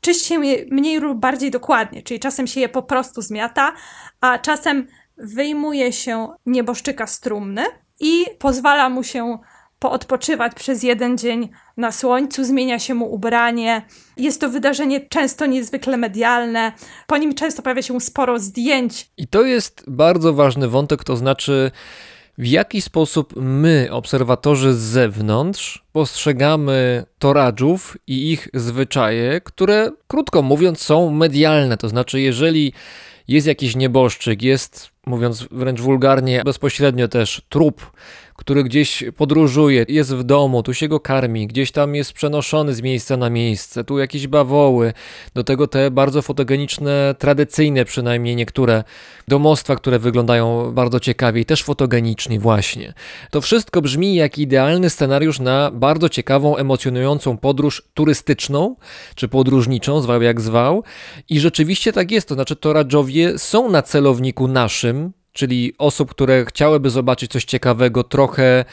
czyści się je mniej lub bardziej dokładnie, czyli czasem się je po prostu zmiata, a czasem wyjmuje się nieboszczyka z trumny i pozwala mu się poodpoczywać przez jeden dzień na słońcu, zmienia się mu ubranie. Jest to wydarzenie często niezwykle medialne, po nim często pojawia się sporo zdjęć. I to jest bardzo ważny wątek, to znaczy w jaki sposób my, obserwatorzy z zewnątrz, postrzegamy toradżów i ich zwyczaje, które, krótko mówiąc, są medialne. To znaczy, jeżeli jest jakiś nieboszczyk, jest, mówiąc wręcz wulgarnie, bezpośrednio też trup, który gdzieś podróżuje, jest w domu, tu się go karmi, gdzieś tam jest przenoszony z miejsca na miejsce, tu jakieś bawoły, do tego te bardzo fotogeniczne, tradycyjne przynajmniej niektóre domostwa, które wyglądają bardzo ciekawie i też fotogenicznie właśnie. To wszystko brzmi jak idealny scenariusz na bardzo ciekawą, emocjonującą podróż turystyczną, czy podróżniczą, zwał jak zwał. I rzeczywiście tak jest, to znaczy Toradżowie są na celowniku naszym, czyli osób, które chciałyby zobaczyć coś ciekawego, trochę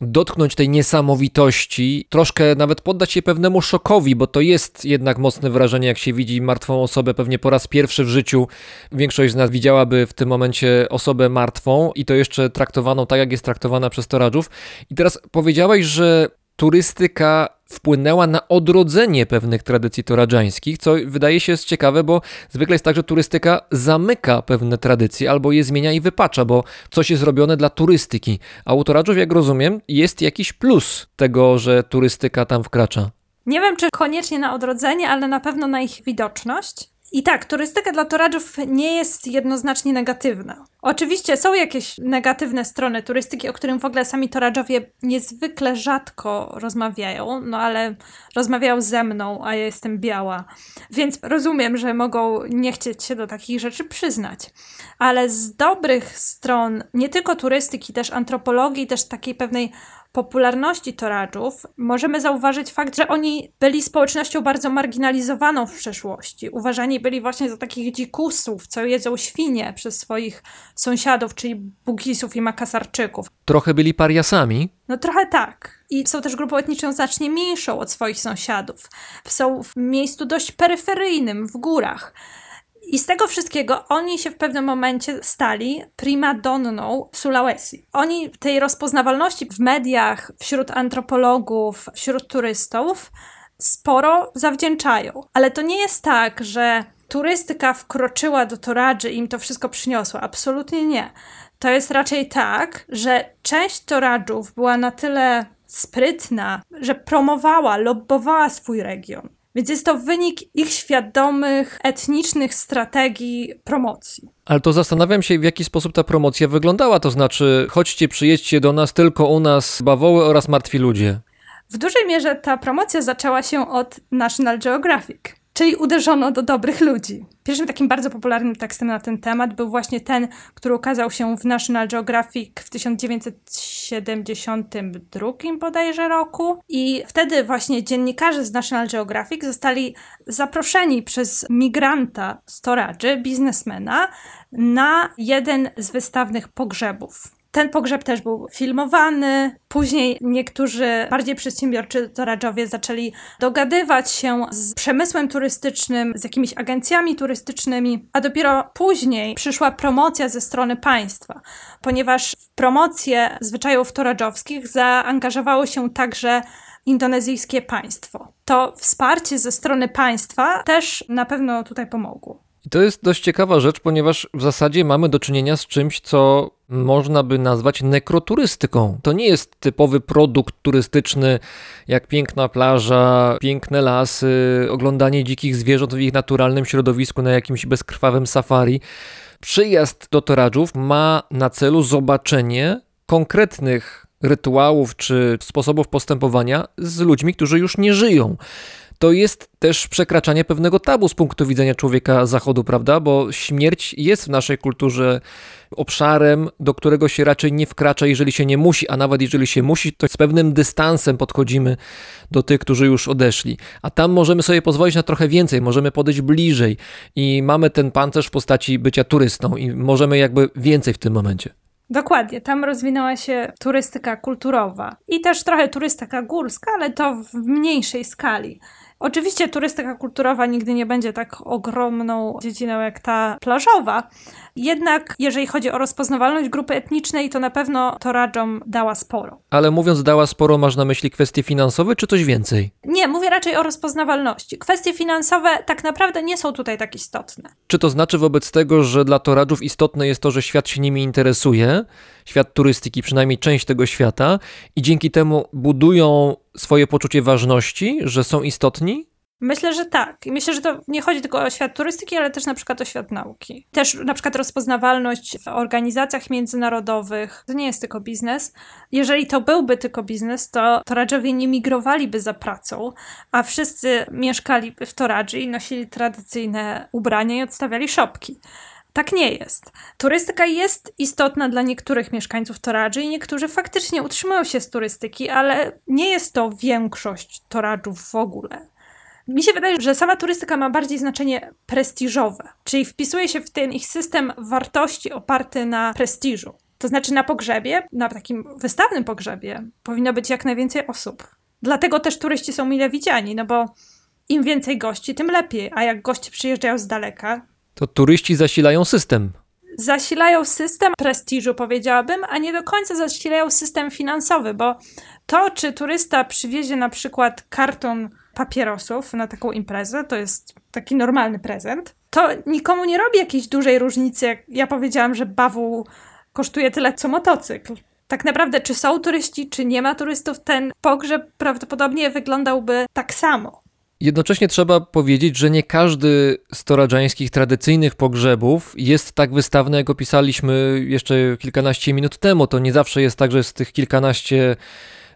dotknąć tej niesamowitości, troszkę nawet poddać się pewnemu szokowi, bo to jest jednak mocne wrażenie, jak się widzi martwą osobę, pewnie po raz pierwszy w życiu. Większość z nas widziałaby w tym momencie osobę martwą i to jeszcze traktowaną tak, jak jest traktowana przez Toradżów. I teraz powiedziałeś, że turystyka wpłynęła na odrodzenie pewnych tradycji toradżańskich, co wydaje się jest ciekawe, bo zwykle jest tak, że turystyka zamyka pewne tradycje albo je zmienia i wypacza, bo coś jest robione dla turystyki. A u toradżów, jak rozumiem, jest jakiś plus tego, że turystyka tam wkracza. Nie wiem, czy koniecznie na odrodzenie, ale na pewno na ich widoczność. I tak, turystyka dla toradżów nie jest jednoznacznie negatywna. Oczywiście są jakieś negatywne strony turystyki, o którym w ogóle sami toradżowie niezwykle rzadko rozmawiają, no ale rozmawiają ze mną, a ja jestem biała, więc rozumiem, że mogą nie chcieć się do takich rzeczy przyznać. Ale z dobrych stron nie tylko turystyki, też antropologii, też takiej pewnej popularności toradżów możemy zauważyć fakt, że oni byli społecznością bardzo marginalizowaną w przeszłości. Uważani byli właśnie za takich dzikusów, co jedzą świnie przez swoich sąsiadów, czyli Bugisów i Makasarczyków. Trochę byli pariasami, No trochę tak. I są też grupą etniczną znacznie mniejszą od swoich sąsiadów. Są w miejscu dość peryferyjnym, w górach. I z tego wszystkiego oni się w pewnym momencie stali prima donną Sulawesi. Oni tej rozpoznawalności w mediach, wśród antropologów, wśród turystów sporo zawdzięczają. Ale to nie jest tak, że turystyka wkroczyła do Toradży i im to wszystko przyniosła. Absolutnie nie. To jest raczej tak, że część Toradżów była na tyle sprytna, że promowała, lobbowała swój region. Więc jest to wynik ich świadomych, etnicznych strategii promocji. Ale to zastanawiam się, w jaki sposób ta promocja wyglądała. To znaczy, chodźcie, przyjedźcie do nas, tylko u nas bawoły oraz martwi ludzie. W dużej mierze ta promocja zaczęła się od National Geographic, czyli uderzono do dobrych ludzi. Pierwszym takim bardzo popularnym tekstem na ten temat był właśnie ten, który ukazał się w National Geographic w 1972 bodajże roku. I wtedy właśnie dziennikarze z National Geographic zostali zaproszeni przez migranta z Toradży, biznesmena, na jeden z wystawnych pogrzebów. Ten pogrzeb też był filmowany. Później niektórzy bardziej przedsiębiorczy toradżowie zaczęli dogadywać się z przemysłem turystycznym, z jakimiś agencjami turystycznymi, a dopiero później przyszła promocja ze strony państwa, ponieważ w promocję zwyczajów toradżowskich zaangażowało się także indonezyjskie państwo. To wsparcie ze strony państwa też na pewno tutaj pomogło. I to jest dość ciekawa rzecz, ponieważ w zasadzie mamy do czynienia z czymś, co można by nazwać nekroturystyką. To nie jest typowy produkt turystyczny, jak piękna plaża, piękne lasy, oglądanie dzikich zwierząt w ich naturalnym środowisku na jakimś bezkrwawym safari. Przyjazd do Toradżów ma na celu zobaczenie konkretnych rytuałów czy sposobów postępowania z ludźmi, którzy już nie żyją to jest też przekraczanie pewnego tabu z punktu widzenia człowieka zachodu, prawda? Bo śmierć jest w naszej kulturze obszarem, do którego się raczej nie wkracza, jeżeli się nie musi, a nawet jeżeli się musi, to z pewnym dystansem podchodzimy do tych, którzy już odeszli. A tam możemy sobie pozwolić na trochę więcej, możemy podejść bliżej i mamy ten pancerz w postaci bycia turystą i możemy jakby więcej w tym momencie. Dokładnie, tam rozwinęła się turystyka kulturowa i też trochę turystyka górska, ale to w mniejszej skali. Oczywiście turystyka kulturowa nigdy nie będzie tak ogromną dziedziną jak ta plażowa, jednak jeżeli chodzi o rozpoznawalność grupy etnicznej, to na pewno Toradżom dała sporo. Ale mówiąc dała sporo, masz na myśli kwestie finansowe czy coś więcej? Nie, mówię raczej o rozpoznawalności. Kwestie finansowe tak naprawdę nie są tutaj tak istotne. Czy to znaczy wobec tego, że dla Toradżów istotne jest to, że świat się nimi interesuje, świat turystyki, przynajmniej część tego świata, i dzięki temu budują swoje poczucie ważności, że są istotni? Myślę, że tak. Myślę, że to nie chodzi tylko o świat turystyki, ale też na przykład o świat nauki. Też na przykład rozpoznawalność w organizacjach międzynarodowych. To nie jest tylko biznes. Jeżeli to byłby tylko biznes, to Toradżowie nie migrowaliby za pracą, a wszyscy mieszkaliby w Toradży i nosili tradycyjne ubrania i odstawiali szopki. Tak nie jest. Turystyka jest istotna dla niektórych mieszkańców Toradży i niektórzy faktycznie utrzymują się z turystyki, ale nie jest to większość Toradżów w ogóle. Mi się wydaje, że sama turystyka ma bardziej znaczenie prestiżowe, czyli wpisuje się w ten ich system wartości oparty na prestiżu. To znaczy na pogrzebie, na takim wystawnym pogrzebie, powinno być jak najwięcej osób. Dlatego też turyści są mile widziani, no bo im więcej gości, tym lepiej. A jak goście przyjeżdżają z daleka, To turyści zasilają system. zasilają system prestiżu, powiedziałabym, a nie do końca zasilają system finansowy, bo to, czy turysta przywiezie na przykład karton papierosów na taką imprezę, to jest taki normalny prezent, to nikomu nie robi jakiejś dużej różnicy, jak ja powiedziałam, że bawu kosztuje tyle, co motocykl. Tak naprawdę, czy są turyści, czy nie ma turystów, ten pogrzeb prawdopodobnie wyglądałby tak samo. Jednocześnie trzeba powiedzieć, że nie każdy z toradżańskich tradycyjnych pogrzebów jest tak wystawny, jak opisaliśmy jeszcze kilkanaście minut temu. To nie zawsze jest tak, że z tych kilkanaście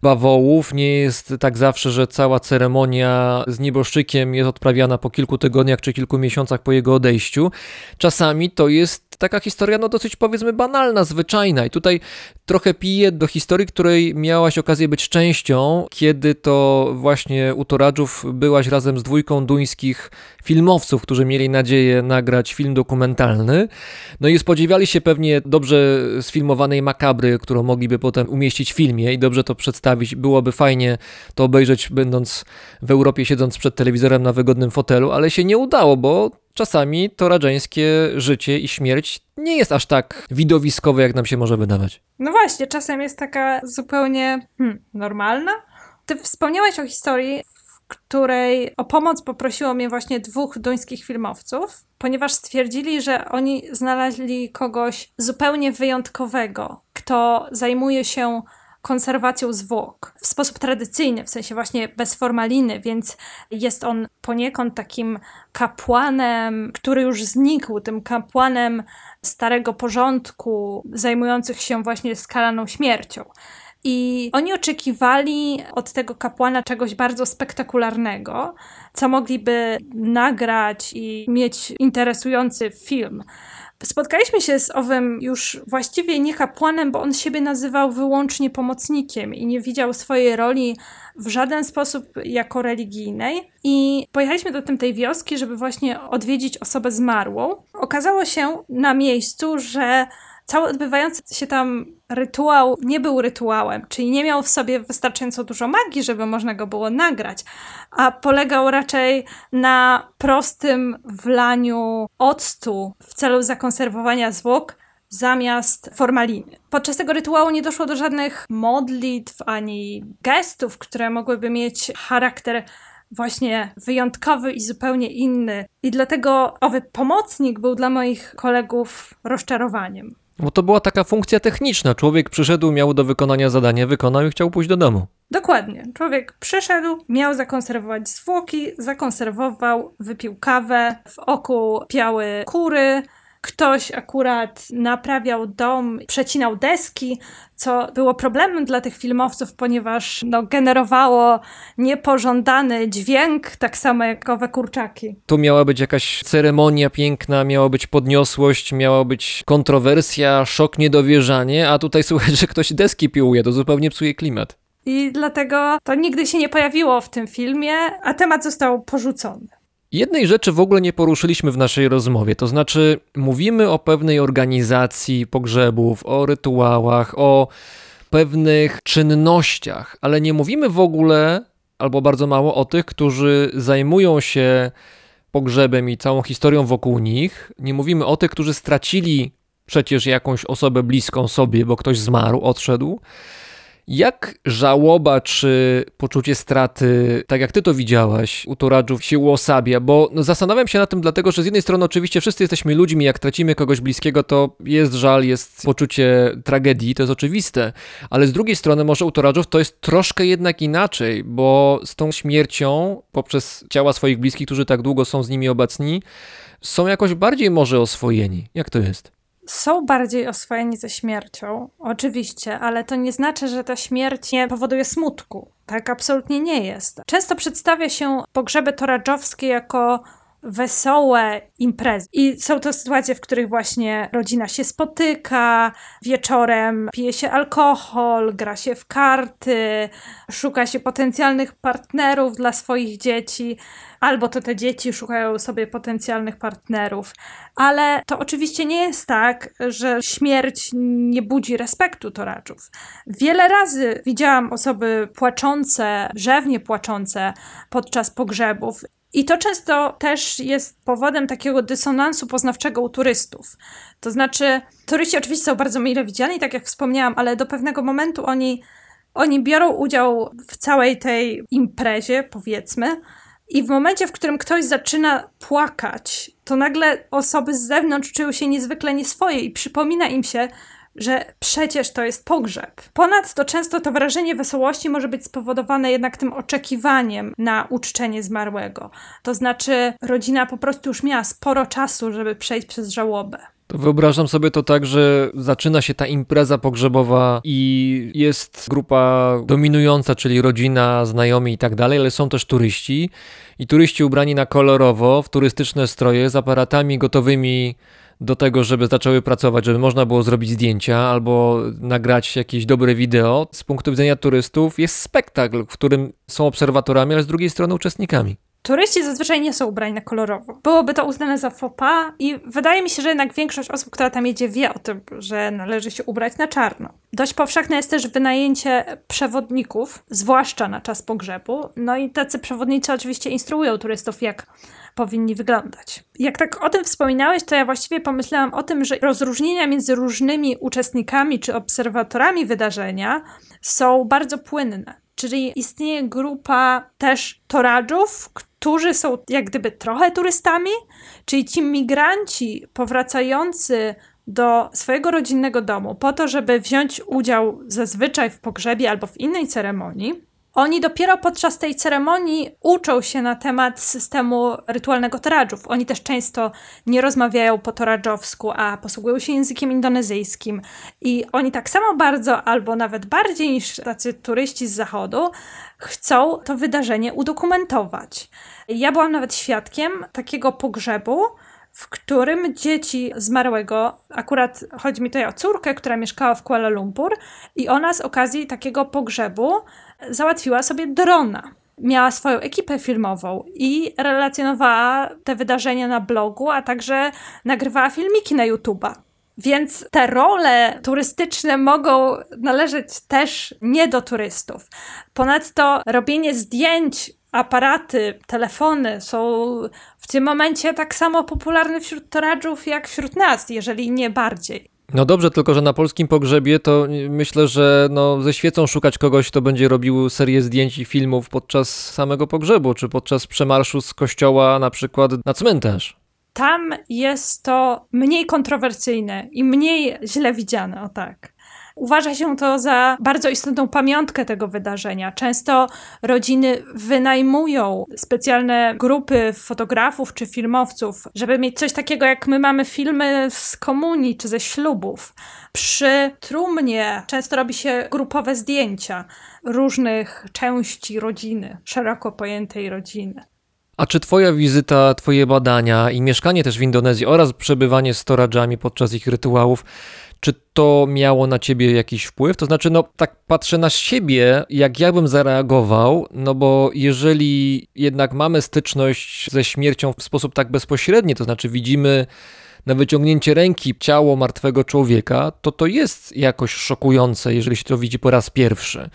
bawołów nie jest tak zawsze, że cała ceremonia z nieboszczykiem jest odprawiana po kilku tygodniach czy kilku miesiącach po jego odejściu. Czasami to jest taka historia, no dosyć powiedzmy banalna, zwyczajna. I tutaj trochę piję do historii, której miałaś okazję być częścią, kiedy to właśnie u Toradżów byłaś razem z dwójką duńskich filmowców, którzy mieli nadzieję nagrać film dokumentalny. No i spodziewali się pewnie dobrze sfilmowanej makabry, którą mogliby potem umieścić w filmie i dobrze to przedstawić. Byłoby fajnie to obejrzeć, będąc w Europie, siedząc przed telewizorem na wygodnym fotelu, ale się nie udało, bo czasami toradżańskie życie i śmierć nie jest aż tak widowiskowe, jak nam się może wydawać. No właśnie, czasem jest taka zupełnie hmm, normalna. Ty wspomniałeś o historii, w której o pomoc poprosiło mnie właśnie dwóch duńskich filmowców, ponieważ stwierdzili, że oni znaleźli kogoś zupełnie wyjątkowego, kto zajmuje się konserwacją zwłok w sposób tradycyjny, w sensie właśnie bez formaliny, więc jest on poniekąd takim kapłanem, który już znikł, tym kapłanem starego porządku, zajmujących się właśnie skalaną śmiercią. I oni oczekiwali od tego kapłana czegoś bardzo spektakularnego, co mogliby nagrać i mieć interesujący film. Spotkaliśmy się z owym już właściwie nie kapłanem, bo on siebie nazywał wyłącznie pomocnikiem i nie widział swojej roli w żaden sposób jako religijnej. I pojechaliśmy do tej wioski, żeby właśnie odwiedzić osobę zmarłą. Okazało się na miejscu, że cały odbywający się tam rytuał nie był rytuałem, czyli nie miał w sobie wystarczająco dużo magii, żeby można go było nagrać, a polegał raczej na prostym wlaniu octu w celu zakonserwowania zwłok zamiast formaliny. Podczas tego rytuału nie doszło do żadnych modlitw ani gestów, które mogłyby mieć charakter właśnie wyjątkowy i zupełnie inny. I dlatego owy pomocnik był dla moich kolegów rozczarowaniem. Bo to była taka funkcja techniczna. Człowiek przyszedł, miał do wykonania zadanie, wykonał i chciał pójść do domu. Dokładnie. Człowiek przyszedł, miał zakonserwować zwłoki, zakonserwował, wypił kawę, w oku piały kury. Ktoś akurat naprawiał dom, przecinał deski, co było problemem dla tych filmowców, ponieważ no, generowało niepożądany dźwięk, tak samo jak owe kurczaki. Tu miała być jakaś ceremonia piękna, miała być podniosłość, miała być kontrowersja, szok, niedowierzanie, a tutaj <laughs> słychać, że ktoś deski piłuje, to zupełnie psuje klimat. I dlatego to nigdy się nie pojawiło w tym filmie, a temat został porzucony. Jednej rzeczy w ogóle nie poruszyliśmy w naszej rozmowie, to znaczy mówimy o pewnej organizacji pogrzebów, o rytuałach, o pewnych czynnościach, ale nie mówimy w ogóle, albo bardzo mało o tych, którzy zajmują się pogrzebem i całą historią wokół nich. Nie mówimy o tych, którzy stracili przecież jakąś osobę bliską sobie, bo ktoś zmarł, odszedł. Jak żałoba czy poczucie straty, tak jak ty to widziałaś, u Toradżów się uosabia? Bo no, zastanawiam się na tym dlatego, że z jednej strony oczywiście wszyscy jesteśmy ludźmi, jak tracimy kogoś bliskiego, to jest żal, jest poczucie tragedii, to jest oczywiste, ale z drugiej strony może u Toradżów to jest troszkę jednak inaczej, bo z tą śmiercią poprzez ciała swoich bliskich, którzy tak długo są z nimi obecni, są jakoś bardziej może oswojeni. Jak to jest? Są bardziej oswojeni ze śmiercią, oczywiście, ale to nie znaczy, że ta śmierć nie powoduje smutku. Tak absolutnie nie jest. Często przedstawia się pogrzeby toradżowskie jako wesołe imprezy. I są to sytuacje, w których właśnie rodzina się spotyka, wieczorem pije się alkohol, gra się w karty, szuka się potencjalnych partnerów dla swoich dzieci, albo to te dzieci szukają sobie potencjalnych partnerów. Ale to oczywiście nie jest tak, że śmierć nie budzi respektu toraczów. Wiele razy widziałam osoby płaczące, rzewnie płaczące podczas pogrzebów i to często też jest powodem takiego dysonansu poznawczego u turystów. To znaczy, turyści oczywiście są bardzo mile widziani, tak jak wspomniałam, ale do pewnego momentu oni, oni biorą udział w całej tej imprezie, powiedzmy, i w momencie, w którym ktoś zaczyna płakać, to nagle osoby z zewnątrz czują się niezwykle nieswoje i przypomina im się, że przecież to jest pogrzeb. Ponadto często to wrażenie wesołości może być spowodowane jednak tym oczekiwaniem na uczczenie zmarłego. To znaczy, rodzina po prostu już miała sporo czasu, żeby przejść przez żałobę. Wyobrażam sobie to tak, że zaczyna się ta impreza pogrzebowa i jest grupa dominująca, czyli rodzina, znajomi i tak dalej, ale są też turyści i turyści ubrani na kolorowo, w turystyczne stroje, z aparatami gotowymi do tego, żeby zaczęły pracować, żeby można było zrobić zdjęcia albo nagrać jakieś dobre wideo. Z punktu widzenia turystów jest spektakl, w którym są obserwatorami, ale z drugiej strony uczestnikami. Turyści zazwyczaj nie są ubrani na kolorowo. Byłoby to uznane za faux pas i wydaje mi się, że jednak większość osób, która tam jedzie, wie o tym, że należy się ubrać na czarno. Dość powszechne jest też wynajęcie przewodników, zwłaszcza na czas pogrzebu. No i tacy przewodnicy oczywiście instruują turystów, jak powinni wyglądać. Jak tak o tym wspominałeś, to ja właściwie pomyślałam o tym, że rozróżnienia między różnymi uczestnikami czy obserwatorami wydarzenia są bardzo płynne. Czyli istnieje grupa też toradżów, którzy są jak gdyby trochę turystami, czyli ci migranci powracający do swojego rodzinnego domu po to, żeby wziąć udział zazwyczaj w pogrzebie albo w innej ceremonii. Oni dopiero podczas tej ceremonii uczą się na temat systemu rytualnego toradżów. Oni też często nie rozmawiają po toradżowsku, a posługują się językiem indonezyjskim. I oni tak samo bardzo, albo nawet bardziej niż tacy turyści z zachodu, chcą to wydarzenie udokumentować. Ja byłam nawet świadkiem takiego pogrzebu, w którym dzieci zmarłego, akurat chodzi mi tutaj o córkę, która mieszkała w Kuala Lumpur, i ona z okazji takiego pogrzebu załatwiła sobie drona. Miała swoją ekipę filmową i relacjonowała te wydarzenia na blogu, a także nagrywała filmiki na YouTube'a. Więc te role turystyczne mogą należeć też nie do turystów. Ponadto robienie zdjęć, aparaty, telefony są w tym momencie tak samo popularne wśród toradżów jak wśród nas, jeżeli nie bardziej. No dobrze, tylko że na polskim pogrzebie to myślę, że no, ze świecą szukać kogoś, kto będzie robił serię zdjęć i filmów podczas samego pogrzebu, czy podczas przemarszu z kościoła na przykład na cmentarz. Tam jest to mniej kontrowersyjne i mniej źle widziane, o tak. Uważa się to za bardzo istotną pamiątkę tego wydarzenia. Często rodziny wynajmują specjalne grupy fotografów czy filmowców, żeby mieć coś takiego, jak my mamy filmy z komunii czy ze ślubów. Przy trumnie często robi się grupowe zdjęcia różnych części rodziny, szeroko pojętej rodziny. A czy twoja wizyta, twoje badania i mieszkanie też w Indonezji oraz przebywanie z toradżami podczas ich rytuałów, czy to miało na ciebie jakiś wpływ? To znaczy, no tak patrzę na siebie, jak ja bym zareagował, no bo jeżeli jednak mamy styczność ze śmiercią w sposób tak bezpośredni, to znaczy widzimy na wyciągnięcie ręki ciało martwego człowieka, to to jest jakoś szokujące, jeżeli się to widzi po raz pierwszy.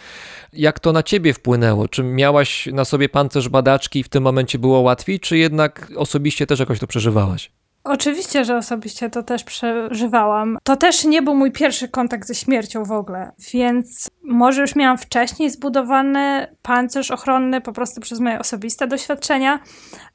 Jak to na ciebie wpłynęło? Czy miałaś na sobie pancerz badaczki i w tym momencie było łatwiej, czy jednak osobiście też jakoś to przeżywałaś? Oczywiście, że osobiście to też przeżywałam. To też nie był mój pierwszy kontakt ze śmiercią w ogóle, więc może już miałam wcześniej zbudowany pancerz ochronny po prostu przez moje osobiste doświadczenia,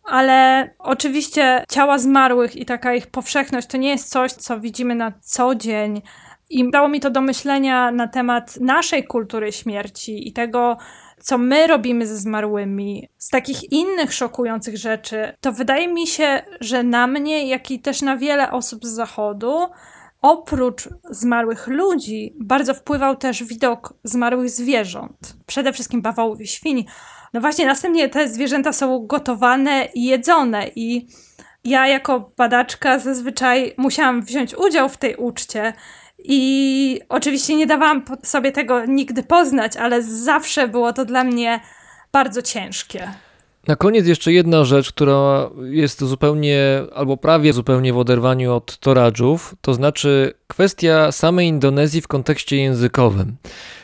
ale oczywiście ciała zmarłych i taka ich powszechność to nie jest coś, co widzimy na co dzień. I dało mi to do myślenia na temat naszej kultury śmierci i tego, co my robimy ze zmarłymi, z takich innych szokujących rzeczy, to wydaje mi się, że na mnie, jak i też na wiele osób z zachodu, oprócz zmarłych ludzi, bardzo wpływał też widok zmarłych zwierząt. Przede wszystkim bawołów i świń. No właśnie, następnie te zwierzęta są gotowane i jedzone i ja jako badaczka zazwyczaj musiałam wziąć udział w tej uczcie i oczywiście nie dawałam sobie tego nigdy poznać, ale zawsze było to dla mnie bardzo ciężkie. Na koniec jeszcze jedna rzecz, która jest zupełnie albo prawie zupełnie w oderwaniu od toradżów, to znaczy kwestia samej Indonezji w kontekście językowym.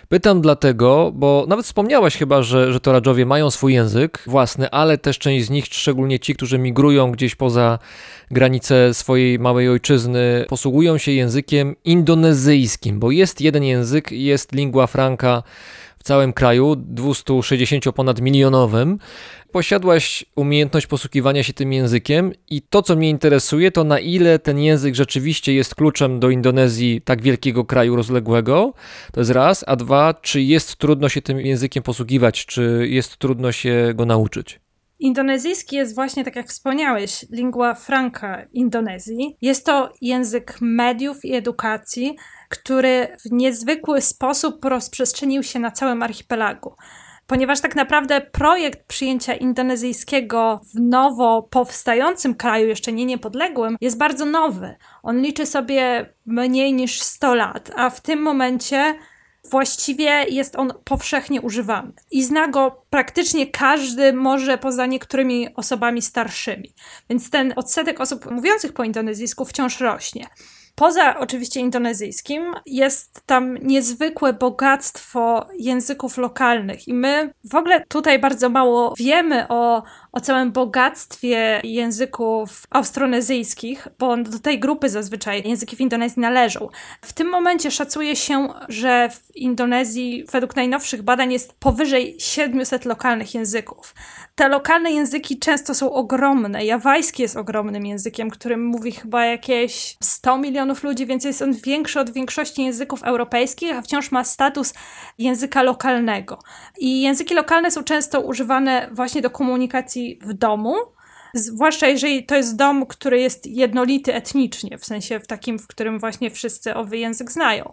Pytam dlatego, bo nawet wspomniałaś chyba, że, że toradżowie mają swój język własny, ale też część z nich, szczególnie ci, którzy migrują gdzieś poza granice swojej małej ojczyzny, posługują się językiem indonezyjskim, bo jest jeden język, jest lingua franca całym kraju, 260 ponad milionowym. Posiadłaś umiejętność posługiwania się tym językiem i to, co mnie interesuje, to na ile ten język rzeczywiście jest kluczem do Indonezji, tak wielkiego kraju rozległego, to jest raz, a dwa, czy jest trudno się tym językiem posługiwać, czy jest trudno się go nauczyć. Indonezyjski jest właśnie, tak jak wspomniałeś, lingua franca Indonezji. Jest to język mediów i edukacji, który w niezwykły sposób rozprzestrzenił się na całym archipelagu. Ponieważ tak naprawdę projekt przyjęcia indonezyjskiego w nowo powstającym kraju, jeszcze nie niepodległym, jest bardzo nowy. On liczy sobie mniej niż 100 lat, a w tym momencie właściwie jest on powszechnie używany. I zna go praktycznie każdy, może poza niektórymi osobami starszymi. Więc ten odsetek osób mówiących po indonezyjsku wciąż rośnie. Poza oczywiście indonezyjskim jest tam niezwykłe bogactwo języków lokalnych i my w ogóle tutaj bardzo mało wiemy o, o całym bogactwie języków austronezyjskich, bo do tej grupy zazwyczaj języki w Indonezji należą. W tym momencie szacuje się, że w Indonezji według najnowszych badań jest powyżej 700 lokalnych języków. Te lokalne języki często są ogromne. Jawajski jest ogromnym językiem, którym mówi chyba jakieś 100 milionów ludzi, więc jest on większy od większości języków europejskich, a wciąż ma status języka lokalnego. I języki lokalne są często używane właśnie do komunikacji w domu, zwłaszcza jeżeli to jest dom, który jest jednolity etnicznie, w sensie w takim, w którym właśnie wszyscy owy język znają.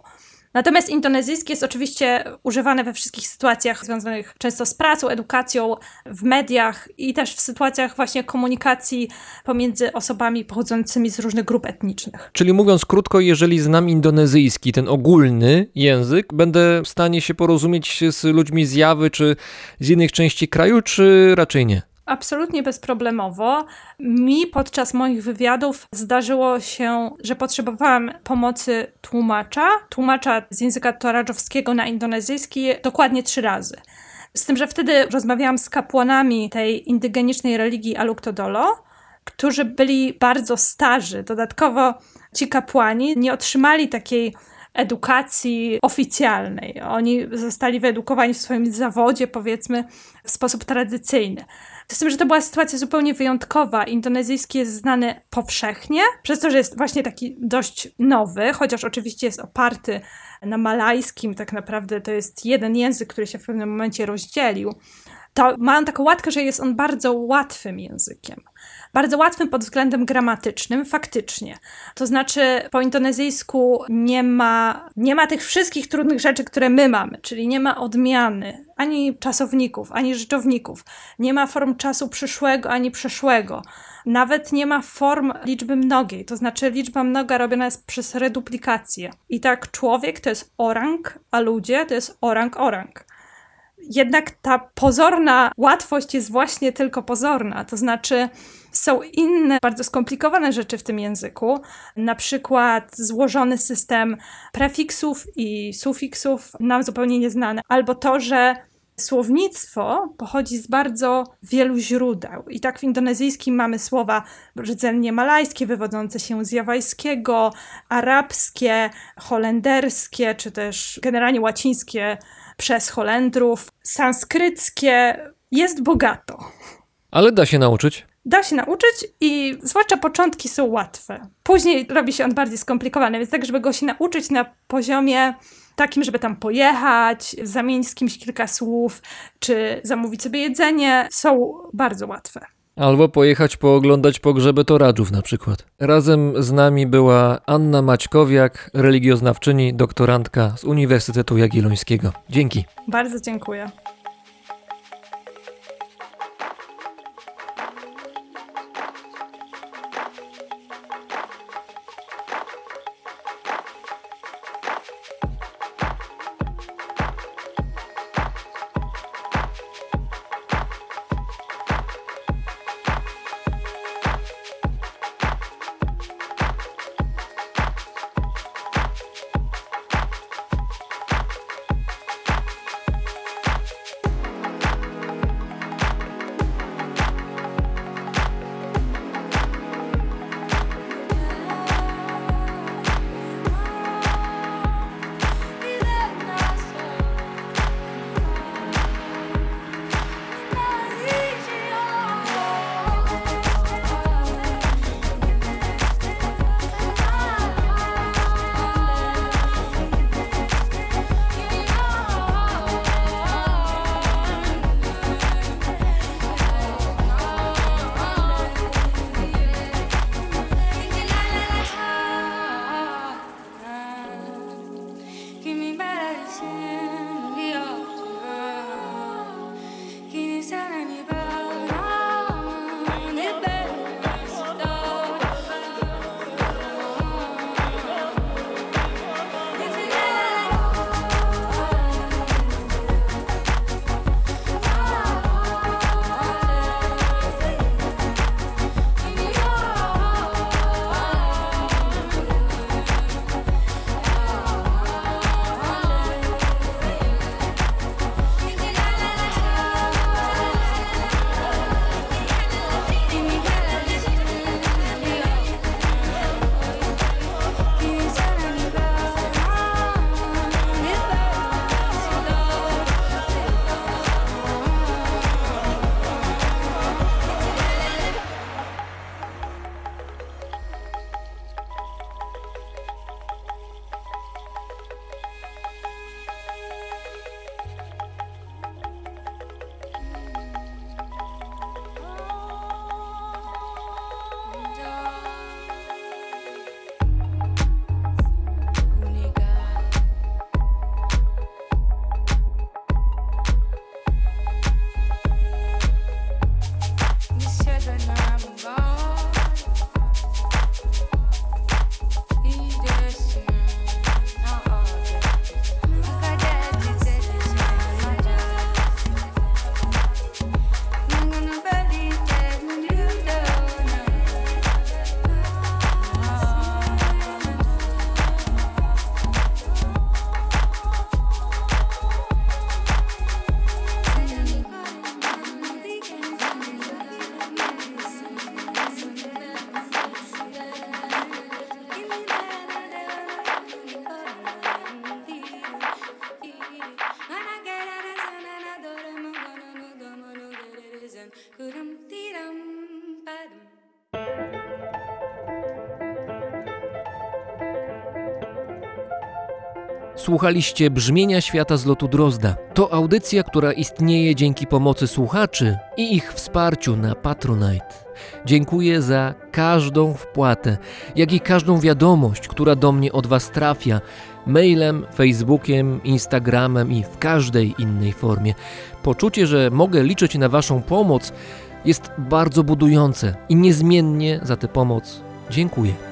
Natomiast indonezyjski jest oczywiście używany we wszystkich sytuacjach związanych często z pracą, edukacją, w mediach i też w sytuacjach właśnie komunikacji pomiędzy osobami pochodzącymi z różnych grup etnicznych. Czyli mówiąc krótko, jeżeli znam indonezyjski, ten ogólny język, będę w stanie się porozumieć z ludźmi z Jawy czy z innych części kraju, czy raczej nie? Absolutnie bezproblemowo. Mi podczas moich wywiadów zdarzyło się, że potrzebowałam pomocy tłumacza, tłumacza z języka toradżowskiego na indonezyjski dokładnie trzy razy. Z tym, że wtedy rozmawiałam z kapłanami tej indygenicznej religii Aluk-Todolo, którzy byli bardzo starzy. Dodatkowo ci kapłani nie otrzymali takiej edukacji oficjalnej. Oni zostali wyedukowani w swoim zawodzie, powiedzmy, w sposób tradycyjny. Z tym, że to była sytuacja zupełnie wyjątkowa. Indonezyjski jest znany powszechnie, przez to, że jest właśnie taki dość nowy, chociaż oczywiście jest oparty na malajskim, tak naprawdę to jest jeden język, który się w pewnym momencie rozdzielił. To mam taką łatkę, że jest on bardzo łatwym językiem. Bardzo łatwym pod względem gramatycznym, faktycznie. To znaczy, po indonezyjsku nie ma, nie ma tych wszystkich trudnych rzeczy, które my mamy, czyli nie ma odmiany ani czasowników, ani rzeczowników, nie ma form czasu przyszłego ani przeszłego. Nawet nie ma form liczby mnogiej, to znaczy liczba mnoga robiona jest przez reduplikację. I tak człowiek to jest orang, a ludzie to jest orang-orang jednak ta pozorna łatwość jest właśnie tylko pozorna. To znaczy, są inne, bardzo skomplikowane rzeczy w tym języku, na przykład złożony system prefiksów i sufiksów, nam zupełnie nieznany, albo to, że Słownictwo pochodzi z bardzo wielu źródeł. I tak w indonezyjskim mamy słowa rdzennie malajskie, wywodzące się z jawajskiego, arabskie, holenderskie, czy też generalnie łacińskie przez Holendrów, sanskryckie. Jest bogato. Ale da się nauczyć. Da się nauczyć i zwłaszcza początki są łatwe. Później robi się on bardziej skomplikowany, więc tak, żeby go się nauczyć na poziomie takim, żeby tam pojechać, zamienić z kimś kilka słów, czy zamówić sobie jedzenie, są bardzo łatwe. Albo pojechać pooglądać pogrzeby toradżów na przykład. Razem z nami była Anna Maćkowiak, religioznawczyni, doktorantka z Uniwersytetu Jagiellońskiego. Dzięki. Bardzo dziękuję. Słuchaliście Brzmienia Świata z lotu Drozda. To audycja, która istnieje dzięki pomocy słuchaczy i ich wsparciu na Patronite. Dziękuję za każdą wpłatę, jak i każdą wiadomość, która do mnie od Was trafia mailem, Facebookiem, Instagramem i w każdej innej formie. Poczucie, że mogę liczyć na Waszą pomoc jest bardzo budujące i niezmiennie za tę pomoc dziękuję.